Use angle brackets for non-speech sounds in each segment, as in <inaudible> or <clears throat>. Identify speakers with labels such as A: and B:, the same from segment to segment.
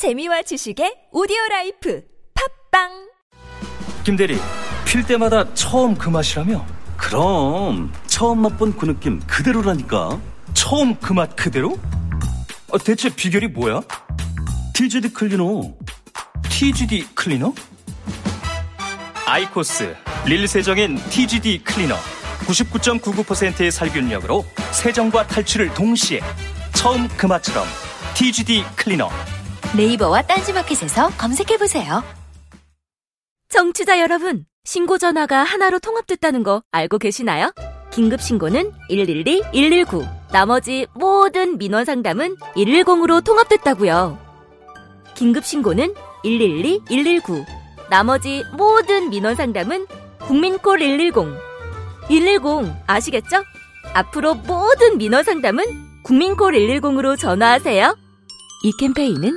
A: 재미와 지식의 오디오 life 팟빵
B: 김대리, 필 때마다 처음 그 맛이라며? 그럼, 처음 맛본 그 느낌 그대로라니까. 처음 그 맛 그대로? 아, 대체 비결이 뭐야? TGD 클리너. TGD 클리너? 아이코스, 릴 세정인 TGD 클리너. 99.99%의 살균력으로 세정과 탈취를 동시에. 처음 그 맛처럼. TGD 클리너.
C: 네이버와 딴지마켓에서 검색해보세요.
D: 청취자 여러분, 신고 전화가 하나로 통합됐다는 거 알고 계시나요? 긴급 신고는 112, 119. 나머지 모든 민원 상담은 110으로 통합됐다고요. 긴급 신고는 112, 119. 나머지 모든 민원 상담은 국민콜 110. 110 아시겠죠? 앞으로 모든 민원 상담은 국민콜 110으로 전화하세요. 이 캠페인은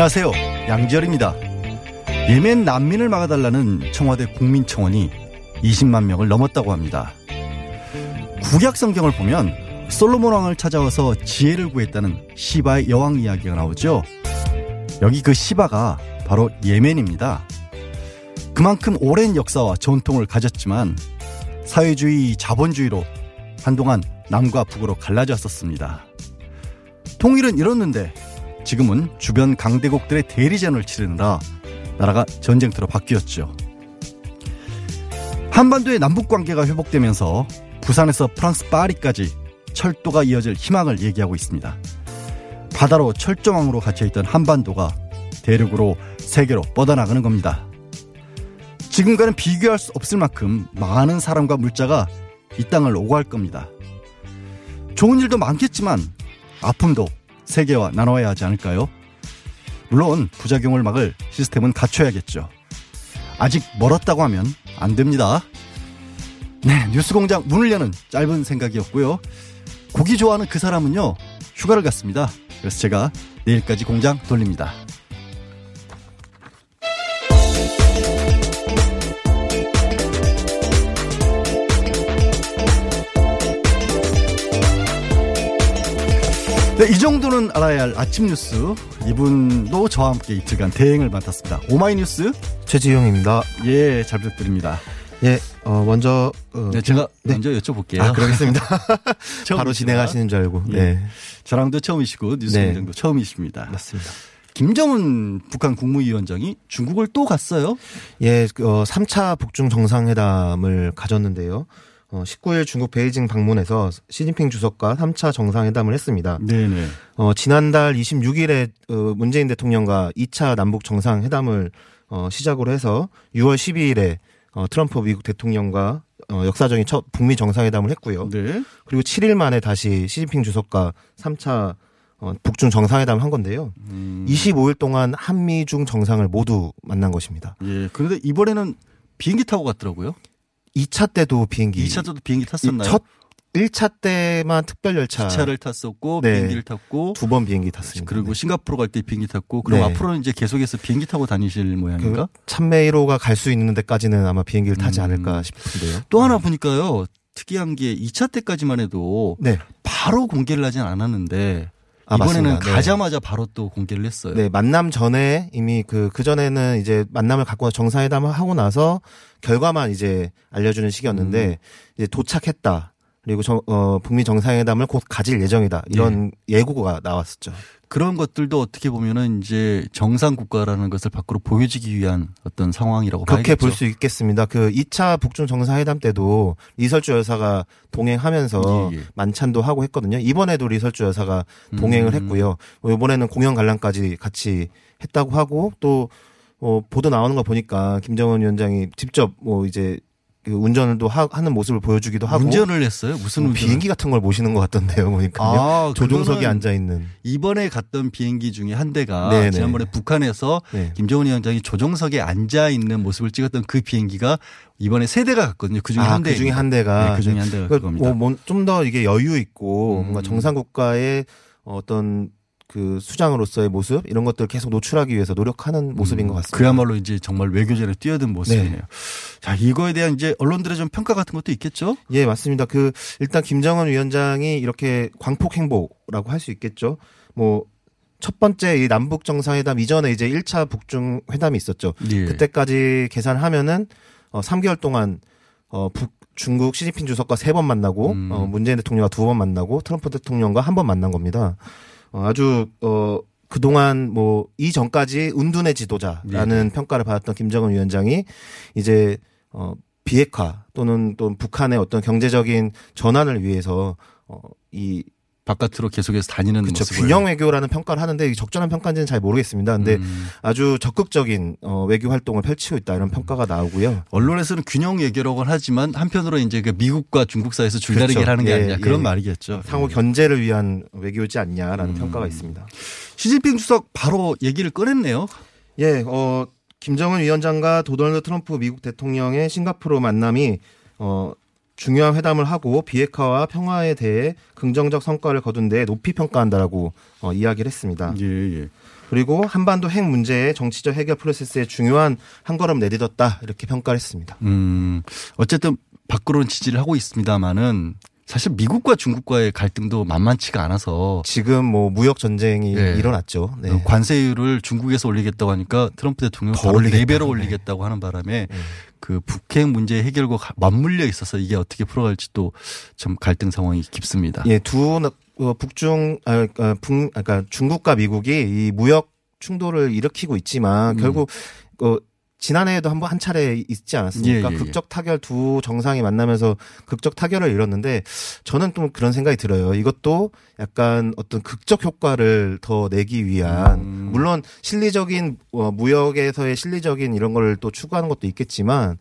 E: 안녕하세요. 양지열입니다. 예멘 난민을 막아달라는 청와대 국민청원이 20만 명을 넘었다고 합니다. 구약 성경을 보면 솔로몬 왕을 찾아와서 지혜를 구했다는 시바의 여왕 이야기가 나오죠. 여기 그 시바가 바로 예멘입니다. 그만큼 오랜 역사와 전통을 가졌지만 사회주의 자본주의로 한동안 남과 북으로 갈라졌었습니다. 통일은 이뤘는데 지금은 주변 강대국들의 대리전을 치르느라 나라가 전쟁터로 바뀌었죠. 한반도의 남북 관계가 회복되면서 부산에서 프랑스 파리까지 철도가 이어질 희망을 얘기하고 있습니다. 바다로 철조망으로 갇혀있던 한반도가 대륙으로 세계로 뻗어나가는 겁니다. 지금과는 비교할 수 없을 만큼 많은 사람과 물자가 이 땅을 오갈 겁니다. 좋은 일도 많겠지만 아픔도 세계와 나눠야 하지 않을까요? 물론 부작용을 막을 시스템은 갖춰야겠죠. 아직 멀었다고 하면 안 됩니다. 네, 뉴스 공장 문을 여는 짧은 생각이었고요. 고기 좋아하는 그 사람은요, 휴가를 갔습니다. 그래서 제가 내일까지 공장 돌립니다. 이 정도는 알아야 할 아침 뉴스. 이분도 저와 함께 이틀간 대행을 맡았습니다. 오마이뉴스
F: 최지용입니다.
E: 예, 잘 부탁드립니다.
F: 예, 어, 먼저 어,
E: 네, 제가 먼저 여쭤볼게요.
F: 아, 그러겠습니다. <laughs> 바로 진행하시는 줄 알고.
E: 예.
F: 네,
E: 저랑도 처음이시고 뉴스공장도 처음이십니다.
F: 맞습니다.
E: 김정은 북한 국무위원장이 중국을 또 갔어요.
F: 예, 어, 3차 북중 정상회담을 가졌는데요. 어, 19일 중국 베이징 방문해서 시진핑 주석과 3차 정상회담을 했습니다.
E: 네네.
F: 어, 지난달 26일에 어, 문재인 대통령과 2차 남북 정상회담을 어, 시작으로 해서 6월 12일에 어, 트럼프 미국 대통령과 어, 역사적인 첫 북미 정상회담을 했고요.
E: 네.
F: 그리고 7일 만에 다시 시진핑 주석과 3차 어, 북중 정상회담을 한 건데요.
E: 음.
F: 25일 동안 한미중 정상을 모두 만난 것입니다.
E: 예. 그런데 이번에는 비행기 타고 갔더라고요.
F: 2차 때도 비행기
E: 2차 때도 비행기 탔었나요?
F: 첫 1차 때만 특별 열차
E: 기차를 탔었고
F: 네.
E: 비행기를 탔고
F: 두 번 비행기 탔습니다.
E: 그리고 싱가포르 갈 때 비행기 탔고 그럼
F: 네.
E: 앞으로는 이제 계속해서 비행기 타고 다니실 모양인가?
F: 그 참메 1호가 갈 수 있는 데까지는 아마 비행기를 타지
E: 음.
F: 않을까 싶은데요.
E: 또 하나 보니까요. 특이한 게 2차 때까지만 해도
F: 네.
E: 바로 공개를 하진 않았는데
F: 아,
E: 이번에는
F: 맞습니다. 네.
E: 가자마자 바로 또 공개를 했어요.
F: 네, 만남 전에 이미 그, 그전에는 이제 만남을 갖고 정상회담을 하고 나서 결과만 이제 알려주는 시기였는데
E: 음.
F: 이제 도착했다. 그리고 정, 어, 북미 정상회담을 곧 가질 예정이다. 이런 예고가 나왔었죠.
E: 그런 것들도 어떻게 보면은 이제 정상 국가라는 것을 밖으로 보여주기 위한 어떤 상황이라고
F: 그렇게. 볼 수 있겠습니다. 그 2차 북중 정상회담 때도 리설주 여사가 동행하면서
E: 예, 예.
F: 만찬도 하고 했거든요. 이번에도 리설주 여사가 동행을
E: 음.
F: 했고요. 뭐 이번에는 공연 관람까지 같이 했다고 하고 또 어, 보도 나오는 거 보니까 김정은 위원장이 직접 뭐 이제 그 운전도 하, 는 모습을 보여주기도 하고
E: 운전을 했어요. 무슨
F: 뭐
E: 운전?
F: 비행기 같은 걸 모시는 것 같던데요. 보니까요.
E: 아,
F: 조종석이 앉아 있는.
E: 이번에 갔던 비행기 중에 한 대가
F: 네네.
E: 지난번에 북한에서
F: 네.
E: 김정은 위원장이 조종석에 앉아 있는 모습을 찍었던 그 비행기가 이번에 세 대가 갔거든요. 그 중에
F: 아,
E: 한 대.
F: 그 중에 한 대가
E: 네, 그 중에 한 대가 그겁니다.
F: 뭐좀 더 이게 여유 있고
E: 음.
F: 뭔가 정상 국가의 어떤 그 수장으로서의 모습 이런 것들을 계속 노출하기 위해서 노력하는 모습인 것 같습니다.
E: 음, 그야말로 이제 정말 외교전에 뛰어든 모습이네요.
F: 네.
E: 자, 이거에 대한 이제 언론들의 좀 평가 같은 것도 있겠죠?
F: 예, 맞습니다. 그 일단 김정은 위원장이 이렇게 광폭 행보라고 할 수 있겠죠. 뭐 첫 번째 이 남북 정상회담 이전에 이제 1차 북중 회담이 있었죠.
E: 예.
F: 그때까지 계산하면은 어 3개월 동안 어 북, 중국 시진핑 주석과 세 번 만나고
E: 음.
F: 어 문재인 대통령과 두 번 만나고 트럼프 대통령과 한 번 만난 겁니다. 어 아주 어 그동안 뭐 이전까지 운둔의 지도자라는
E: 네네.
F: 평가를 받았던 김정은 위원장이 이제 어 비핵화 또는 또 북한의 어떤 경제적인 전환을 위해서 어이
E: 바깥으로 계속해서 다니는
F: 그렇죠.
E: 모습을
F: 균형 외교라는 평가를 하는데 적절한 평가인지는 잘 모르겠습니다. 근데
E: 음.
F: 아주 적극적인 어, 외교 활동을 펼치고 있다 이런 평가가 나오고요.
E: 언론에서는 균형 외교라고 하지만 한편으로 이제 그 미국과 중국 사이에서 줄다리기를
F: 그렇죠.
E: 하는 게
F: 예,
E: 아니냐 그런
F: 예.
E: 말이겠죠.
F: 상호
E: 예.
F: 견제를 위한 외교지 않냐라는
E: 음.
F: 평가가 있습니다.
E: 시진핑 주석 바로 얘기를 꺼냈네요.
F: 예, 어 김정은 위원장과 도널드 트럼프 미국 대통령의 싱가포르 만남이 어 중요한 회담을 하고 비핵화와 평화에 대해 긍정적 성과를 거둔 데 높이 평가한다라고 어, 이야기를 했습니다.
E: 예, 예.
F: 그리고 한반도 핵 문제의 정치적 해결 프로세스에 중요한 한 걸음 내딛었다 이렇게 평가를 했습니다.
E: 음, 어쨌든 밖으로는 지지를 하고 있습니다만은 사실 미국과 중국과의 갈등도 만만치가 않아서
F: 지금 뭐 무역 전쟁이
E: 네.
F: 일어났죠. 네.
E: 어, 관세율을 중국에서 올리겠다고 하니까 트럼프 대통령
F: 더
E: 바로
F: 올리겠다.
E: 네 배로
F: 네.
E: 올리겠다고 하는 바람에
F: 네.
E: 그 북핵 문제 해결과 가- 맞물려 있어서 이게 어떻게 풀어갈지 또 좀 갈등 상황이 깊습니다.
F: 예, 두 나- 어, 북중 아, 아, 북 아까 중국과 미국이 이 무역 충돌을 일으키고 있지만
E: 음.
F: 결국 어 지난해에도 한번 한 차례 있지 않았습니까?
E: 예, 예, 예.
F: 극적 타결 두 정상이 만나면서 극적 타결을 이뤘는데 저는 또 그런 생각이 들어요. 이것도 약간 어떤 극적 효과를 더 내기 위한
E: 음.
F: 물론 실리적인 어, 무역에서의 실리적인 이런 걸 또 추구하는 것도 있겠지만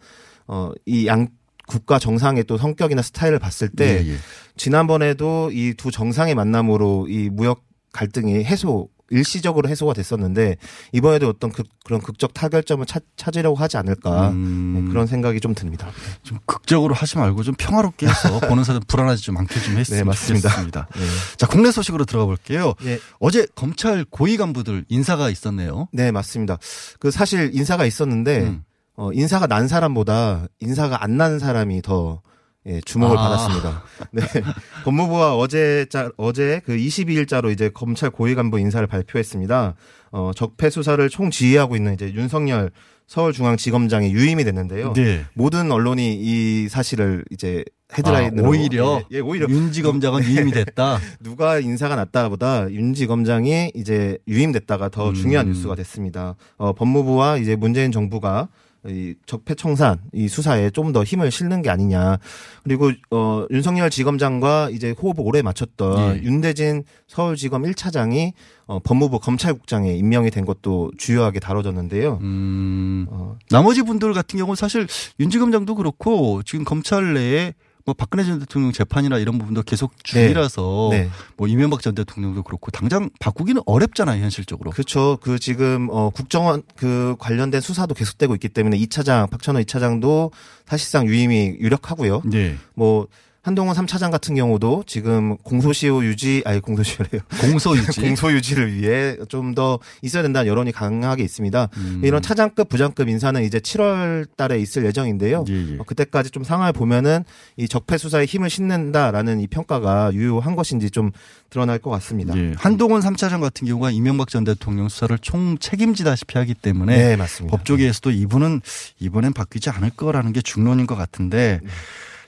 F: 어 이양 국가 정상의 또 성격이나 스타일을 봤을 때
E: 예, 예.
F: 지난번에도 이 두 정상의 만남으로 이 무역 갈등이 해소 일시적으로 해소가 됐었는데 이번에도 어떤 그, 런 극적 타결점을 찾, 찾으려고 하지 않을까
E: 음.
F: 네, 그런 생각이 좀 듭니다.
E: 좀 극적으로 하지 말고 좀 평화롭게 해서 <laughs> 보는 사람 불안하지 좀 않게 좀 했으면
F: 네.
E: 좋겠습니다.
F: 네.
E: 자, 국내 소식으로 들어가 볼게요.
F: 예.
E: 어제 검찰 고위 간부들 인사가 있었네요.
F: 네, 맞습니다. 그 사실 인사가 있었는데
E: 음.
F: 어, 인사가 난 사람보다 인사가 안 난 사람이 더 예, 주목을
E: 아.
F: 받았습니다. 네. <laughs> 법무부가 어제 자, 어제 그 22일자로 이제 검찰 고위 간부 인사를 발표했습니다. 어, 적폐 수사를 총 지휘하고 있는 이제 윤석열 서울중앙지검장이 유임이 됐는데요.
E: 네.
F: 모든 언론이 이 사실을 이제 헤드라인으로
E: 아, 오히려,
F: 예, 예, 오히려
E: 윤지검장은 유임이 <laughs> 됐다.
F: 누가 인사가 났다보다 윤지검장이 이제 유임됐다가 더
E: 음.
F: 중요한 뉴스가 됐습니다. 어, 법무부와 이제 문재인 정부가 이 적폐청산 이 수사에 좀 더 힘을 실는 게 아니냐. 그리고 어 윤석열 지검장과 이제 호흡을 오래 맞췄던
E: 예.
F: 윤대진 서울지검 1차장이 어 법무부 검찰국장에 임명이 된 것도 주요하게 다뤄졌는데요.
E: 음,
F: 어,
E: 나머지 분들 같은 경우는 사실 윤 지검장도 그렇고 지금 검찰 내에 뭐 박근혜 전 대통령 재판이나 이런 부분도 계속 중이라서
F: 네.
E: 뭐 이명박 전 대통령도 그렇고 당장 바꾸기는 어렵잖아요 현실적으로.
F: 그렇죠. 그 지금 어 국정원 그 관련된 수사도 계속되고 있기 때문에 2차장 박찬호 2차장도 사실상 유임이 유력하고요.
E: 네.
F: 뭐 한동훈 3차장 같은 경우도 지금 공소시효 유지 아니 공소시효래요.
E: 공소유지. <laughs>
F: 공소 유지를 위해 좀 더 있어야 된다는 여론이 강하게 있습니다.
E: 음.
F: 이런 차장급 부장급 인사는 이제 7월 달에 있을 예정인데요.
E: 예, 예.
F: 어, 그때까지 좀 상황을 보면은 이 적폐 수사에 힘을 싣는다라는 이 평가가 유효한 것인지 좀 드러날 것 같습니다.
E: 예. 한동훈 3차장 같은 경우가 이명박 전 대통령 수사를 총 책임지다시피 하기 때문에
F: 네, 맞습니다.
E: 법조계에서도 이분은 이번엔 바뀌지 않을 거라는 게 중론인 것 같은데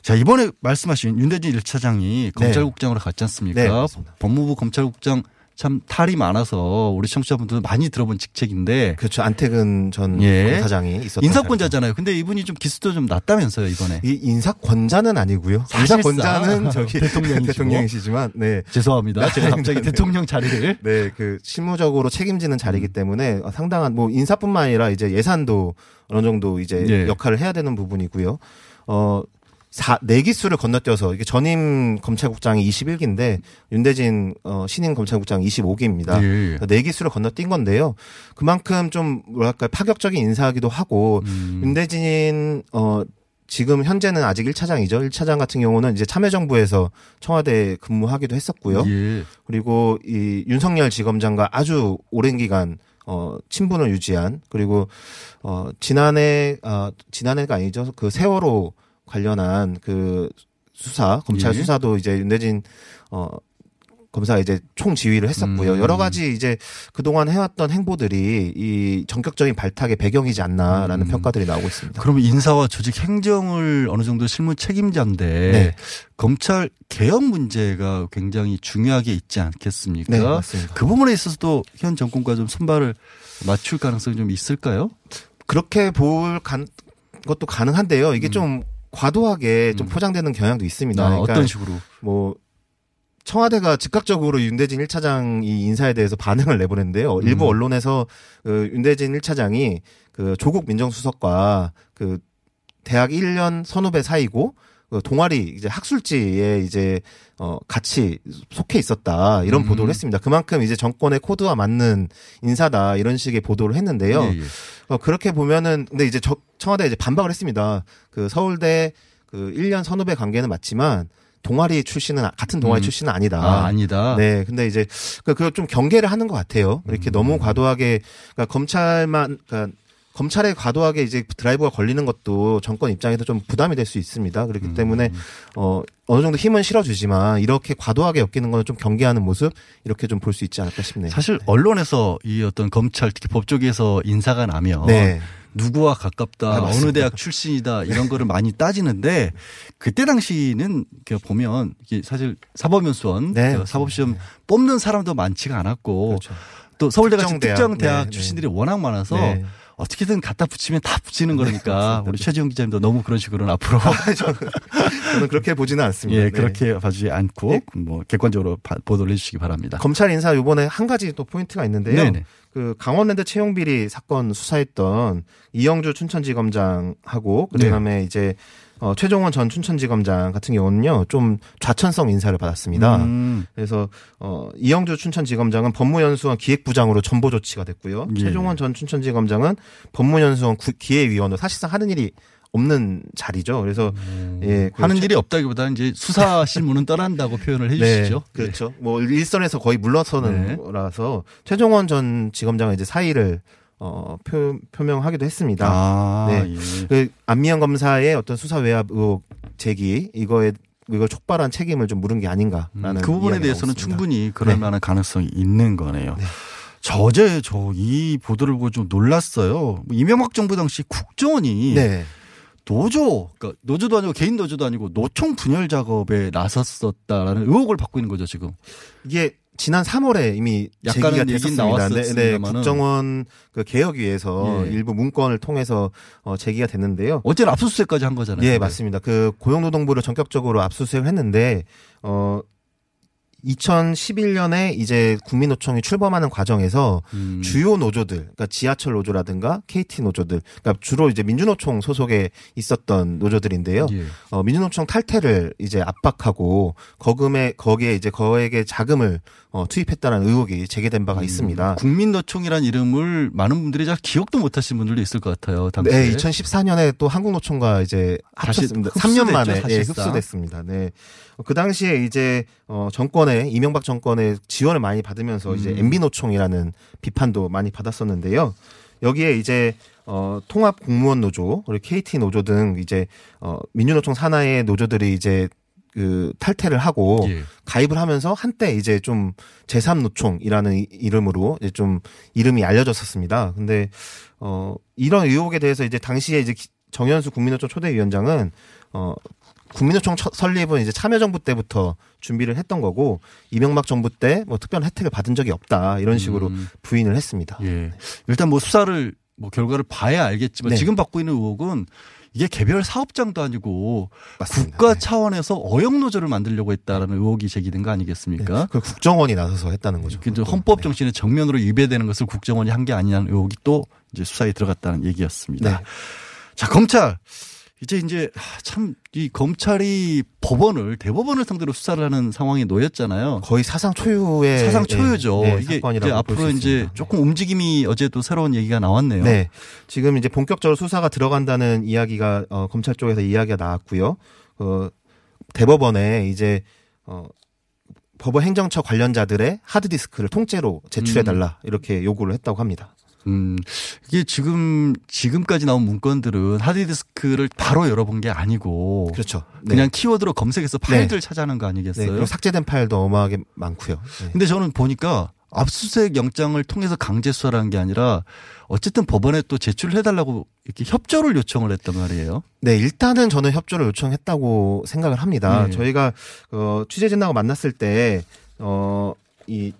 E: 자, 이번에 말씀하신 윤대진 1차장이 검찰국장으로 갔지 않습니까?
F: 네.
E: 법무부 검찰국장 참 탈이 많아서 우리 청취자분들 많이 들어본 직책인데
F: 그렇죠. 안태근 전
E: 예.
F: 검사장이 있었던
E: 인사권자잖아요. 근데 이분이 좀 기수도 좀 낮다면서요, 이번에.
F: 이 인사권자는 아니고요. 인사권자는 <laughs> 저기
E: 대통령이시고.
F: 대통령이시지만 네.
E: 죄송합니다. 제가 갑자기
F: 네.
E: 대통령 자리를 <laughs>
F: 네, 그 실무적으로 책임지는 자리이기
E: 음.
F: 때문에 상당한 뭐 인사뿐만 아니라 이제 예산도 어느 정도 이제
E: 예.
F: 역할을 해야 되는 부분이고요. 어, 사, 네 기수를 건너뛰어서 이게 전임 검찰국장이 21기인데 윤대진 어, 신임 검찰국장 25기입니다.
E: 예.
F: 네 기수를 건너뛴 건데요. 그만큼 좀 뭐랄까 파격적인 인사하기도 하고
E: 음.
F: 윤대진 어 지금 현재는 아직 1차장이죠. 1차장 같은 경우는 이제 참여정부에서 청와대에 근무하기도 했었고요.
E: 예.
F: 그리고 이 윤석열 지검장과 아주 오랜 기간 어 친분을 유지한 그리고 어 지난해 어 지난해가 아니죠. 그 세월호 관련한 그 수사 검찰
E: 예.
F: 수사도 이제 윤대진 어 검사가 이제 총 지휘를 했었고요.
E: 음.
F: 여러 가지 이제 그동안 해왔던 행보들이 이 전격적인 발탁의 배경이지 않나라는
E: 음.
F: 평가들이 나오고 있습니다.
E: 그러면 인사와 조직 행정을 어느 정도 실무 책임자인데
F: 네.
E: 검찰 개혁 문제가 굉장히 중요하게 있지 않겠습니까?
F: 네, 맞습니다.
E: 그 부분에 있어서도 현 정권과 좀 손발을 맞출 가능성이 좀 있을까요?
F: 그렇게 볼 간, 것도 가능한데요. 이게 좀 과도하게 좀
E: 음.
F: 포장되는 경향도 있습니다.
E: 아,
F: 그러니까
E: 어떤 식으로?
F: 뭐 청와대가 즉각적으로 윤대진 1차장 이 인사에 대해서 반응을 내보냈는데요. 일부
E: 음.
F: 언론에서 그 윤대진 1차장이 그 조국 민정수석과 그 대학 1년 선후배 사이고 그 동아리 이제 학술지에 이제 어 같이 속해 있었다 이런
E: 음.
F: 보도를 했습니다. 그만큼 이제 정권의 코드와 맞는 인사다 이런 식의 보도를 했는데요.
E: 예, 예.
F: 어, 그렇게 보면은 근데 이제 저, 청와대 이제 반박을 했습니다. 그 서울대 그 1년 선후배 관계는 맞지만 동아리 출신은 아- 같은 동아리
E: 음.
F: 출신은 아니다.
E: 아, 아니다.
F: 네, 근데 이제 그 그걸 좀 경계를 하는 것 같아요. 이렇게
E: 음.
F: 너무 과도하게 그러니까 검찰만 그러니까 검찰에 과도하게 이제 드라이브가 걸리는 것도 정권 입장에서 좀 부담이 될 수 있습니다. 그렇기
E: 음.
F: 때문에 어 어느 정도 힘은 실어주지만 이렇게 과도하게 엮이는 거는 좀 경계하는 모습 이렇게 좀 볼 수 있지 않을까 싶네요.
E: 사실 언론에서 이 어떤 검찰 특히 법조계에서 인사가 나면
F: 네.
E: 누구와 가깝다,
F: 아,
E: 어느. 대학 출신이다 이런 거를 많이 따지는데 그때 당시는 이렇게 보면 사실 사법연수원
F: 네,
E: 그 사법시험 뽑는 사람도 많지가 않았고
F: 그렇죠.
E: 또 서울대 같은
F: 특정 대학,
E: 특정 대학
F: 네,
E: 출신들이 워낙 많아서
F: 네.
E: 어떻게든 갖다 붙이면 다 붙이는 거니까
F: 맞습니다.
E: 우리 최지영 기자님도 너무 그런 식으로는 앞으로
F: 저는 그렇게 보지는 않습니다.
E: 예
F: 네.
E: 그렇게 봐주지 않고
F: 예.
E: 뭐 객관적으로 바- 보도를 해주시기 바랍니다.
F: 검찰 인사 요번에 한 가지 또 포인트가 있는데요.
E: 네네.
F: 그 강원랜드 채용 비리 사건 수사했던 이영주 춘천지검장하고
E: 네.
F: 그다음에 이제 어, 최종원 전 춘천지검장 같은 경우는요 좀 좌천성 인사를 받았습니다.
E: 음,
F: 그래서 어, 이영주 춘천지검장은 법무연수원 기획부장으로 전보 조치가 됐고요.
E: 예.
F: 최종원 전 춘천지검장은 법무연수원 구- 기획위원으로 사실상 하는 일이 없는 자리죠. 그래서 예, 그
E: 하는
F: 최-
E: 일이 없다기보다는 이제 수사 실무는 떠난다고 표현을 해주시죠.
F: 네, 그렇죠. 뭐 일선에서 거의 물러서는
E: 네.
F: 거라서 최종원 전 지검장은 이제 사의를 어, 표, 표명하기도 했습니다.
E: 아,
F: 네.
E: 예.
F: 그 안미연 검사의 어떤 수사 외압 의혹 제기 이거에 이걸 촉발한 책임을 좀 물은 게 아닌가라는
E: 그 부분에 대해서는. 충분히 그럴
F: 네.
E: 만한 가능성이 있는 거네요.
F: 네.
E: 저 어제 저 이 보도를 보고 좀 놀랐어요. 뭐 이명박 정부 당시 국정원이
F: 네.
E: 노조, 그러니까 노조도 아니고 개인 노조도 아니고 노총 분열 작업에 나섰었다라는 의혹을 받고 있는 거죠 지금.
F: 이게 지난 3월에 이미 제기가
E: 얘기는
F: 됐었습니다. 네, 네. 국정원 그 개혁위에서
E: 예.
F: 일부 문건을 통해서 어, 제기가 됐는데요.
E: 어제는 압수수색까지 한 거잖아요.
F: 예, 맞습니다. 그 고용노동부를 전격적으로 압수수색을 했는데 어 2011년에 이제 국민노총이 출범하는 과정에서
E: 음.
F: 주요 노조들, 그러니까 지하철 노조라든가 KT 노조들, 그러니까 주로 이제 민주노총 소속에 있었던 노조들인데요.
E: 예.
F: 어, 민주노총 탈퇴를 이제 압박하고 거금에 거기에 이제 거액의 자금을 어, 투입했다는 의혹이 제기된 바가 있습니다.
E: 국민노총이란 이름을 많은 분들이 잘 기억도 못하신 분들도 있을 것 같아요. 당시에.
F: 네, 2014년에 또 한국노총과 이제 합쳤습니다.
E: 흡수됐죠,
F: 3년 만에 예. 흡수됐습니다. 네. 어, 그 당시에 이제 어 정권 에 이명박 정권의 지원을 많이 받으면서 이제
E: 음.
F: MB 노총이라는 비판도 많이 받았었는데요. 여기에 이제 어 통합 공무원 노조 그리고 KT 노조 등 이제 어 민주노총 산하의 노조들이 이제 그 탈퇴를 하고
E: 예.
F: 가입을 하면서 한때 이제 좀 제3노총이라는 이- 이름으로 이제 좀 이름이 알려졌었습니다. 근데 어 이런 의혹에 대해서 이제 당시에 이제 기- 정현수 국민노총 초대위원장은 어 국민노총 처- 설립은 이제 참여정부 때부터 준비를 했던 거고 이명박 정부 때 뭐 특별한 혜택을 받은 적이 없다 이런 식으로
E: 음.
F: 부인을 했습니다.
E: 예. 일단 뭐 수사를 뭐 결과를 봐야 알겠지만
F: 네.
E: 지금 받고 있는 의혹은 이게 개별 사업장도 아니고
F: 맞습니다.
E: 국가
F: 네.
E: 차원에서 어영 노조를 만들려고 했다라는 의혹이 제기된 거 아니겠습니까?
F: 그 국정원이 나서서 했다는 거죠.
E: 그
F: 그것도.
E: 헌법
F: 네.
E: 정신에 정면으로 위배되는 것을 국정원이 한 게 아니냐는 의혹이 또 이제 수사에 들어갔다는 얘기였습니다.
F: 네.
E: 자 검찰 이제 이제 참 이 검찰이 법원을 대법원을 상대로 수사를 하는 상황에 놓였잖아요.
F: 거의 사상 초유의
E: 사상 초유죠.
F: 예, 예,
E: 이게 이제
F: 볼
E: 앞으로
F: 수
E: 이제. 조금 움직임이 어제도 새로운 얘기가 나왔네요.
F: 네. 지금 이제 본격적으로 수사가 들어간다는 이야기가 어, 검찰 쪽에서 이야기가 나왔고요. 어, 대법원에 이제 어, 법원 행정처 관련자들의 하드디스크를 통째로 제출해 달라 이렇게 요구를 했다고 합니다.
E: 음, 이게 지금, 지금까지 나온 문건들은 하드디스크를 바로 열어본 게 아니고.
F: 그렇죠. 네.
E: 그냥 키워드로 검색해서 파일들 찾아낸 거
F: 네,
E: 아니겠어요?
F: 그리고 삭제된 파일도 어마하게 많고요. 네.
E: 근데 저는 보니까 압수수색 영장을 통해서 강제 수사를 한게 아니라 어쨌든 법원에 또 제출해달라고 이렇게 협조를 요청을 했단 말이에요.
F: 네, 일단은 저는 협조를 요청했다고 생각을 합니다.
E: 네.
F: 저희가 어, 취재진하고 만났을 때 어, 이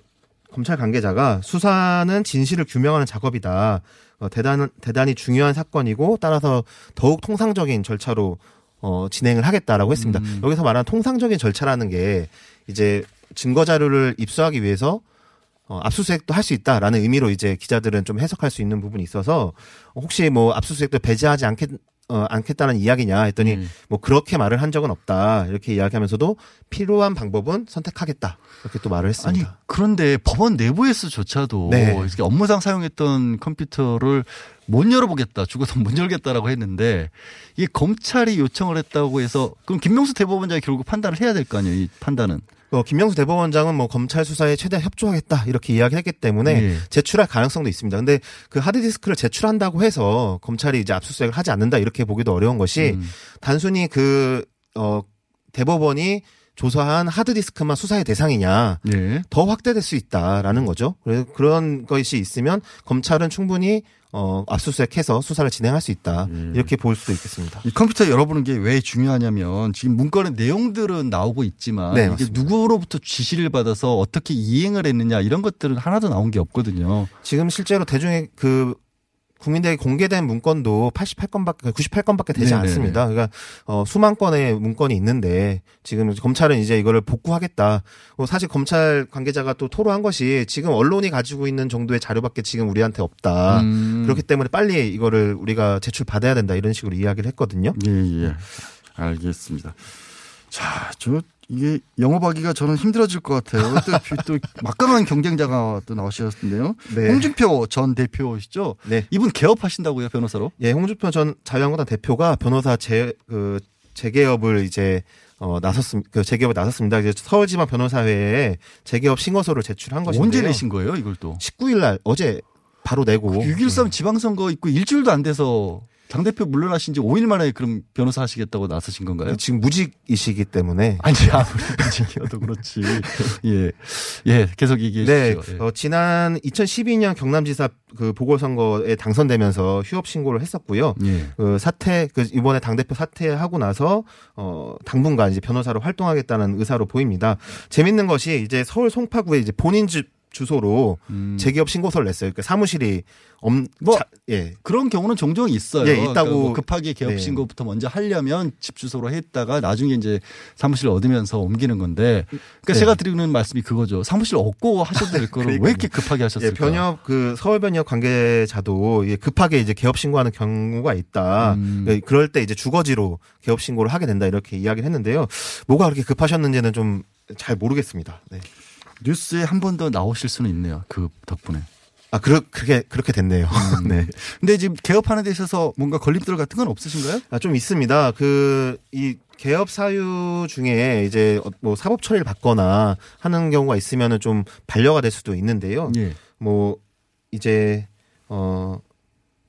F: 검찰 관계자가 수사는 진실을 규명하는 작업이다. 어, 대단 대단히 중요한 사건이고 따라서 더욱 통상적인 절차로 어, 진행을 하겠다라고 했습니다.
E: 음.
F: 여기서 말하는 통상적인 절차라는 게 이제 증거 자료를 입수하기 위해서 어, 압수수색도 할 수 있다라는 의미로 이제 기자들은 좀 해석할 수 있는 부분이 있어서 혹시 뭐 압수수색도 배제하지 않겠 어, 않겠다는 이야기냐 했더니
E: 음.
F: 뭐 그렇게 말을 한 적은 없다 이렇게 이야기하면서도 필요한 방법은 선택하겠다 이렇게 또 말을
E: 아니,
F: 했습니다.
E: 그런데 법원 내부에서조차도
F: 네.
E: 이렇게 업무상 사용했던 컴퓨터를 못 열어보겠다, 죽어서 못 열겠다라고 했는데 이게 검찰이 요청을 했다고 해서 그럼 김명수 대법원장이 결국 판단을 해야 될 거 아니에요, 이 판단은.
F: 어, 김명수 대법원장은 뭐 검찰 수사에 최대한 협조하겠다 이렇게 이야기했기 때문에
E: 예.
F: 제출할 가능성도 있습니다. 근데 그 하드디스크를 제출한다고 해서 검찰이 이제 압수수색을 하지 않는다 이렇게 보기도 어려운 것이
E: 음.
F: 단순히 그 어, 대법원이 조사한 하드디스크만 수사의 대상이냐
E: 예.
F: 더 확대될 수 있다라는 거죠. 그래서 그런 것이 있으면 검찰은 충분히 어, 압수수색해서 수사를 진행할 수 있다
E: 음.
F: 이렇게 볼 수도 있겠습니다.
E: 이 컴퓨터 열어보는 게 왜 중요하냐면 지금 문건의 내용들은 나오고 있지만
F: 네,
E: 이게. 누구로부터 지시를 받아서 어떻게 이행을 했느냐 이런 것들은 하나도 나온 게 없거든요.
F: 지금 실제로 대중의 그 국민들에게 공개된 문건도 88건밖에 98건밖에 되지
E: 네네네.
F: 않습니다. 그러니까 어, 수만 건의 문건이 있는데 지금 검찰은 이제 이거를 복구하겠다. 뭐 사실 검찰 관계자가 또 토로한 것이 지금 언론이 가지고 있는 정도의 자료밖에 지금 우리한테 없다.
E: 음.
F: 그렇기 때문에 빨리 이거를 우리가 제출 받아야 된다 이런 식으로 이야기를 했거든요.
E: 예, 예. 알겠습니다. 자, 저 이게 영업하기가 저는 힘들어질 것 같아요. 또, 또 막강한 경쟁자가 또 나오셨는데요.
F: 네.
E: 홍준표 전 대표시죠?
F: 네.
E: 이분 개업하신다고요, 변호사로?
F: 예, 홍준표 전 자유한국당 대표가 변호사 재, 그, 재개업을 이제, 어, 나섰습니다. 그 재개업에 나섰습니다. 이제 서울지방 변호사회에 재개업 신고서를 제출한 것인데요.
E: 언제 내신 거예요, 이걸 또?
F: 19일 날, 어제 바로 내고.
E: 6.13 지방선거 있고 일주일도 안 돼서 당대표 물러나신 지 5일 만에 그럼 변호사 하시겠다고 나서신 건가요?
F: 지금 무직이시기 때문에.
E: 아니, 아무리 문제기여도 그렇지. <laughs> 예. 예, 계속 얘기해
F: 네,
E: 주시죠. 예.
F: 어, 지난 2012년 경남지사 그 보궐선거에 당선되면서 휴업 신고를 했었고요.
E: 예.
F: 그 사퇴 그 이번에 당 대표 사퇴하고 나서 어 당분간 이제 변호사로 활동하겠다는 의사로 보입니다. 재밌는 것이 이제 서울 송파구에 이제 본인 집 주소로
E: 음.
F: 재기업 신고서를 냈어요. 그 사무실이 엄
E: 뭐,
F: 자- 예.
E: 그런 경우는 종종 있어요.
F: 예, 있다고.
E: 그러니까 뭐 급하게 개업
F: 네.
E: 신고부터 먼저 하려면 집 주소로 했다가 나중에 이제 사무실 얻으면서 옮기는 건데, 그러니까
F: 네.
E: 제가 드리는 말씀이 그거죠. 사무실 얻고 하셔도 될 거를 <laughs> 왜 이렇게 급하게
F: 예,
E: 하셨을까?
F: 변협 그 서울 변협 관계자도 예, 급하게 이제 개업 신고하는 경우가 있다.
E: 음.
F: 예, 그럴 때 이제 주거지로 개업 신고를 하게 된다 이렇게 이야기를 했는데요. 뭐가 그렇게 급하셨는지는 좀 잘 모르겠습니다. 네.
E: 뉴스에 한 번 더 나오실 수는 있네요. 그 덕분에.
F: 아, 그렇, 그렇게, 그렇게 됐네요.
E: 음. <laughs>
F: 네.
E: 근데 지금 개업하는 데 있어서 뭔가 걸림돌 같은 건 없으신가요?
F: 아, 좀 있습니다. 그, 이 개업 사유 중에 이제 뭐 사법 처리를 받거나 하는 경우가 있으면은 좀 반려가 될 수도 있는데요.
E: 예.
F: 뭐, 이제, 어,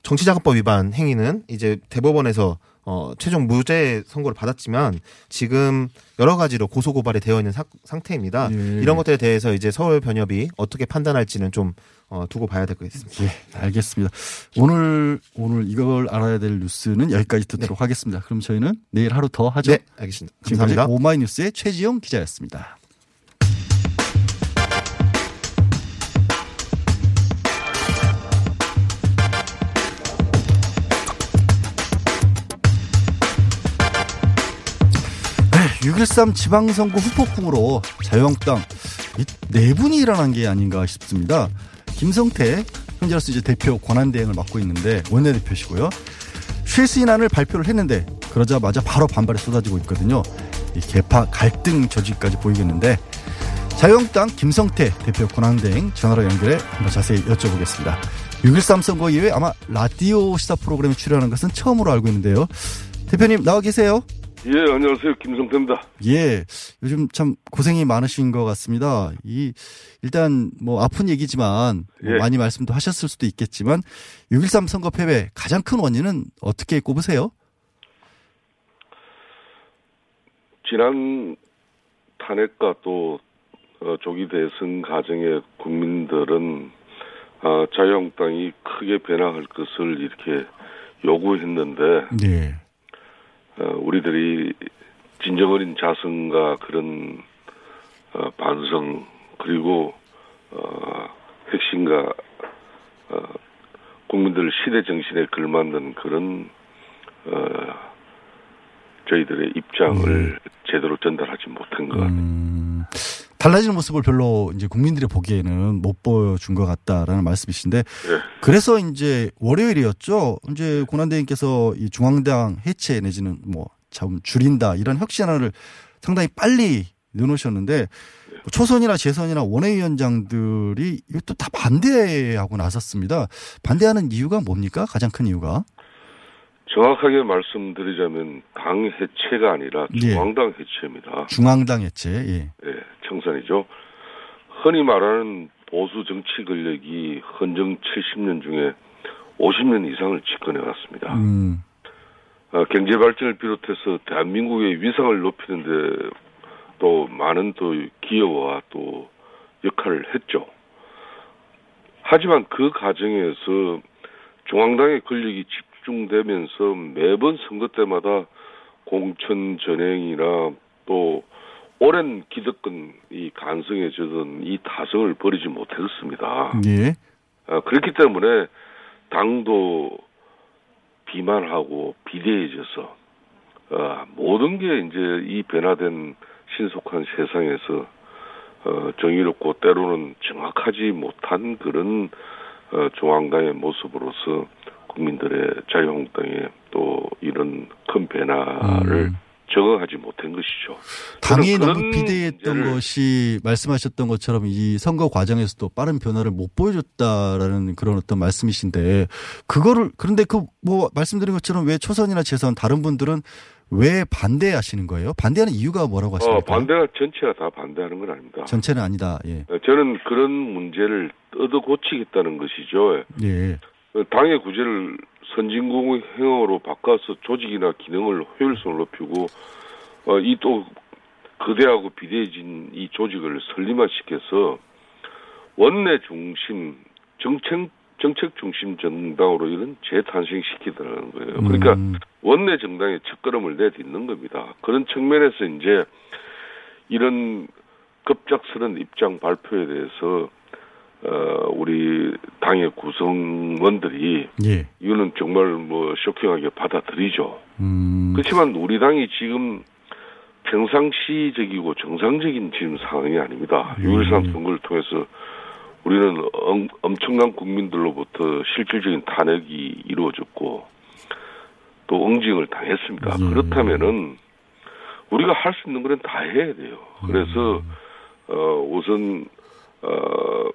F: 정치자금법 위반 행위는 이제 대법원에서 어, 최종 무죄 선고를 받았지만 지금 여러 가지로 고소 고발이 되어 있는 사- 상태입니다.
E: 예.
F: 이런 것들에 대해서 이제 서울 변협이 어떻게 판단할지는 좀 어, 두고 봐야 될 것 같습니다.
E: 예, 알겠습니다. 오늘 오늘 이걸 알아야 될 뉴스는 여기까지 듣도록 하겠습니다. 그럼 저희는 내일 하루 더 하죠.
F: 네, 알겠습니다. 감사합니다.
E: 오마이뉴스의 최지영 기자였습니다. 6.13 지방선거 후폭풍으로 자유한국당 이네 분이 일어난 게 아닌가 싶습니다. 김성태 현재로서 이제 대표 권한대행을 맡고 있는데 원내대표시고요. 최수인안을 발표를 했는데 그러자마자 바로 반발이 쏟아지고 있거든요. 이 개파 갈등 조직까지 보이겠는데 자유한국당 김성태 대표 권한대행 전화로 연결해 한번 자세히 여쭤보겠습니다. 6.13 선거 이후에 아마 라디오 시사 프로그램에 출연하는 것은 처음으로 알고 있는데요. 대표님 나와 계세요?
G: 예, 안녕하세요. 김성태입니다.
E: 예, 요즘 참 고생이 많으신 것 같습니다. 이 일단 뭐 아픈 얘기지만 뭐
G: 예.
E: 많이 말씀도 하셨을 수도 있겠지만 6.13 선거 패배 가장 큰 원인은 어떻게 꼽으세요?
G: 지난 탄핵과 또 어, 조기 대선 과정에 국민들은 아, 자유한국당이 크게 변화할 것을 이렇게 요구했는데
E: 네.
G: 어, 우리들이 진정 어린 자성과 그런 어, 반성 그리고 어, 핵심과 어, 국민들 시대 정신에 걸맞는 그런 어, 저희들의 입장을 제대로 전달하지 못한 것 같아요.
E: 음, 달라지는 모습을 별로 이제 국민들이 보기에는 못 보여준 것 같다라는 말씀이신데
G: 예.
E: 그래서 이제 월요일이었죠. 이제 고난대행께서 이 중앙당 해체 내지는 뭐좀 줄인다 이런 혁신안을 상당히 빨리 내놓으셨는데 뭐 초선이나 재선이나 원외위원장들이 이것도 다 반대하고 나섰습니다. 반대하는 이유가 뭡니까? 가장 큰 이유가?
G: 정확하게 말씀드리자면 당 해체가 아니라
E: 예.
G: 중앙당 해체입니다.
E: 중앙당 해체. 예.
G: 예, 청산이죠. 흔히 말하는 보수 정치 권력이 헌정 70년 중에 50년 이상을 집권해 왔습니다.
E: 음,
G: 어, 경제 발전을 비롯해서 대한민국의 위상을 높이는데 또 많은 또 기여와 또 역할을 했죠. 하지만 그 과정에서 중앙당의 권력이 집중되면서 매번 선거 때마다 공천 전행이나 또 오랜 기득권 이 간성에 젖은 이 타성을 버리지 못했습니다.
E: 예.
G: 어, 그렇기 때문에 당도 비만하고 비대해져서 어, 모든 게 이제 이 변화된 신속한 세상에서 어, 정의롭고 때로는 정확하지 못한 그런 어, 중앙당의 모습으로서 국민들의 자유한국당의 또 이런 큰 변화를
E: 음.
G: 적응하지 못한 것이죠.
E: 당이 너무 비대했던 것이 말씀하셨던 것처럼 이 선거 과정에서도 빠른 변화를 못 보여줬다라는 그런 어떤 말씀이신데 그거를 그런데 그 뭐 말씀드린 것처럼 왜 초선이나 재선 다른 분들은 왜 반대하시는 거예요? 반대하는 이유가 뭐라고
G: 어,
E: 하십니까?
G: 반대가 전체가 다 반대하는 건 아닙니다.
E: 전체는 아니다. 예.
G: 어, 저는 그런 문제를 뜯어 고치겠다는 것이죠.
E: 예.
G: 어, 당의 구제를 선진국행으로 바꿔서 조직이나 기능을 효율성을 높이고 어, 이 또 거대하고 비대해진 이 조직을 설림화시켜서 원내 중심 정책 정책 중심 정당으로 이런 재탄생시키더라는 거예요. 그러니까
E: 음.
G: 원내 정당의 첫걸음을 내딛는 겁니다. 그런 측면에서 이제 이런 급작스런 입장 발표에 대해서 어 우리 당의 구성원들이
E: 예.
G: 이거는 정말 뭐 쇼킹하게 받아들이죠.
E: 음.
G: 그렇지만 우리 당이 지금 평상시적이고 정상적인 지금 상황이 아닙니다.
E: 음.
G: 6.13 선거를 통해서 우리는 엄, 엄청난 국민들로부터 실질적인 탄핵이 이루어졌고 또 응징을 당했습니다.
E: 예.
G: 그렇다면은 우리가 할 수 있는 건다 해야 돼요. 그래서
E: 음.
G: 어 우선 어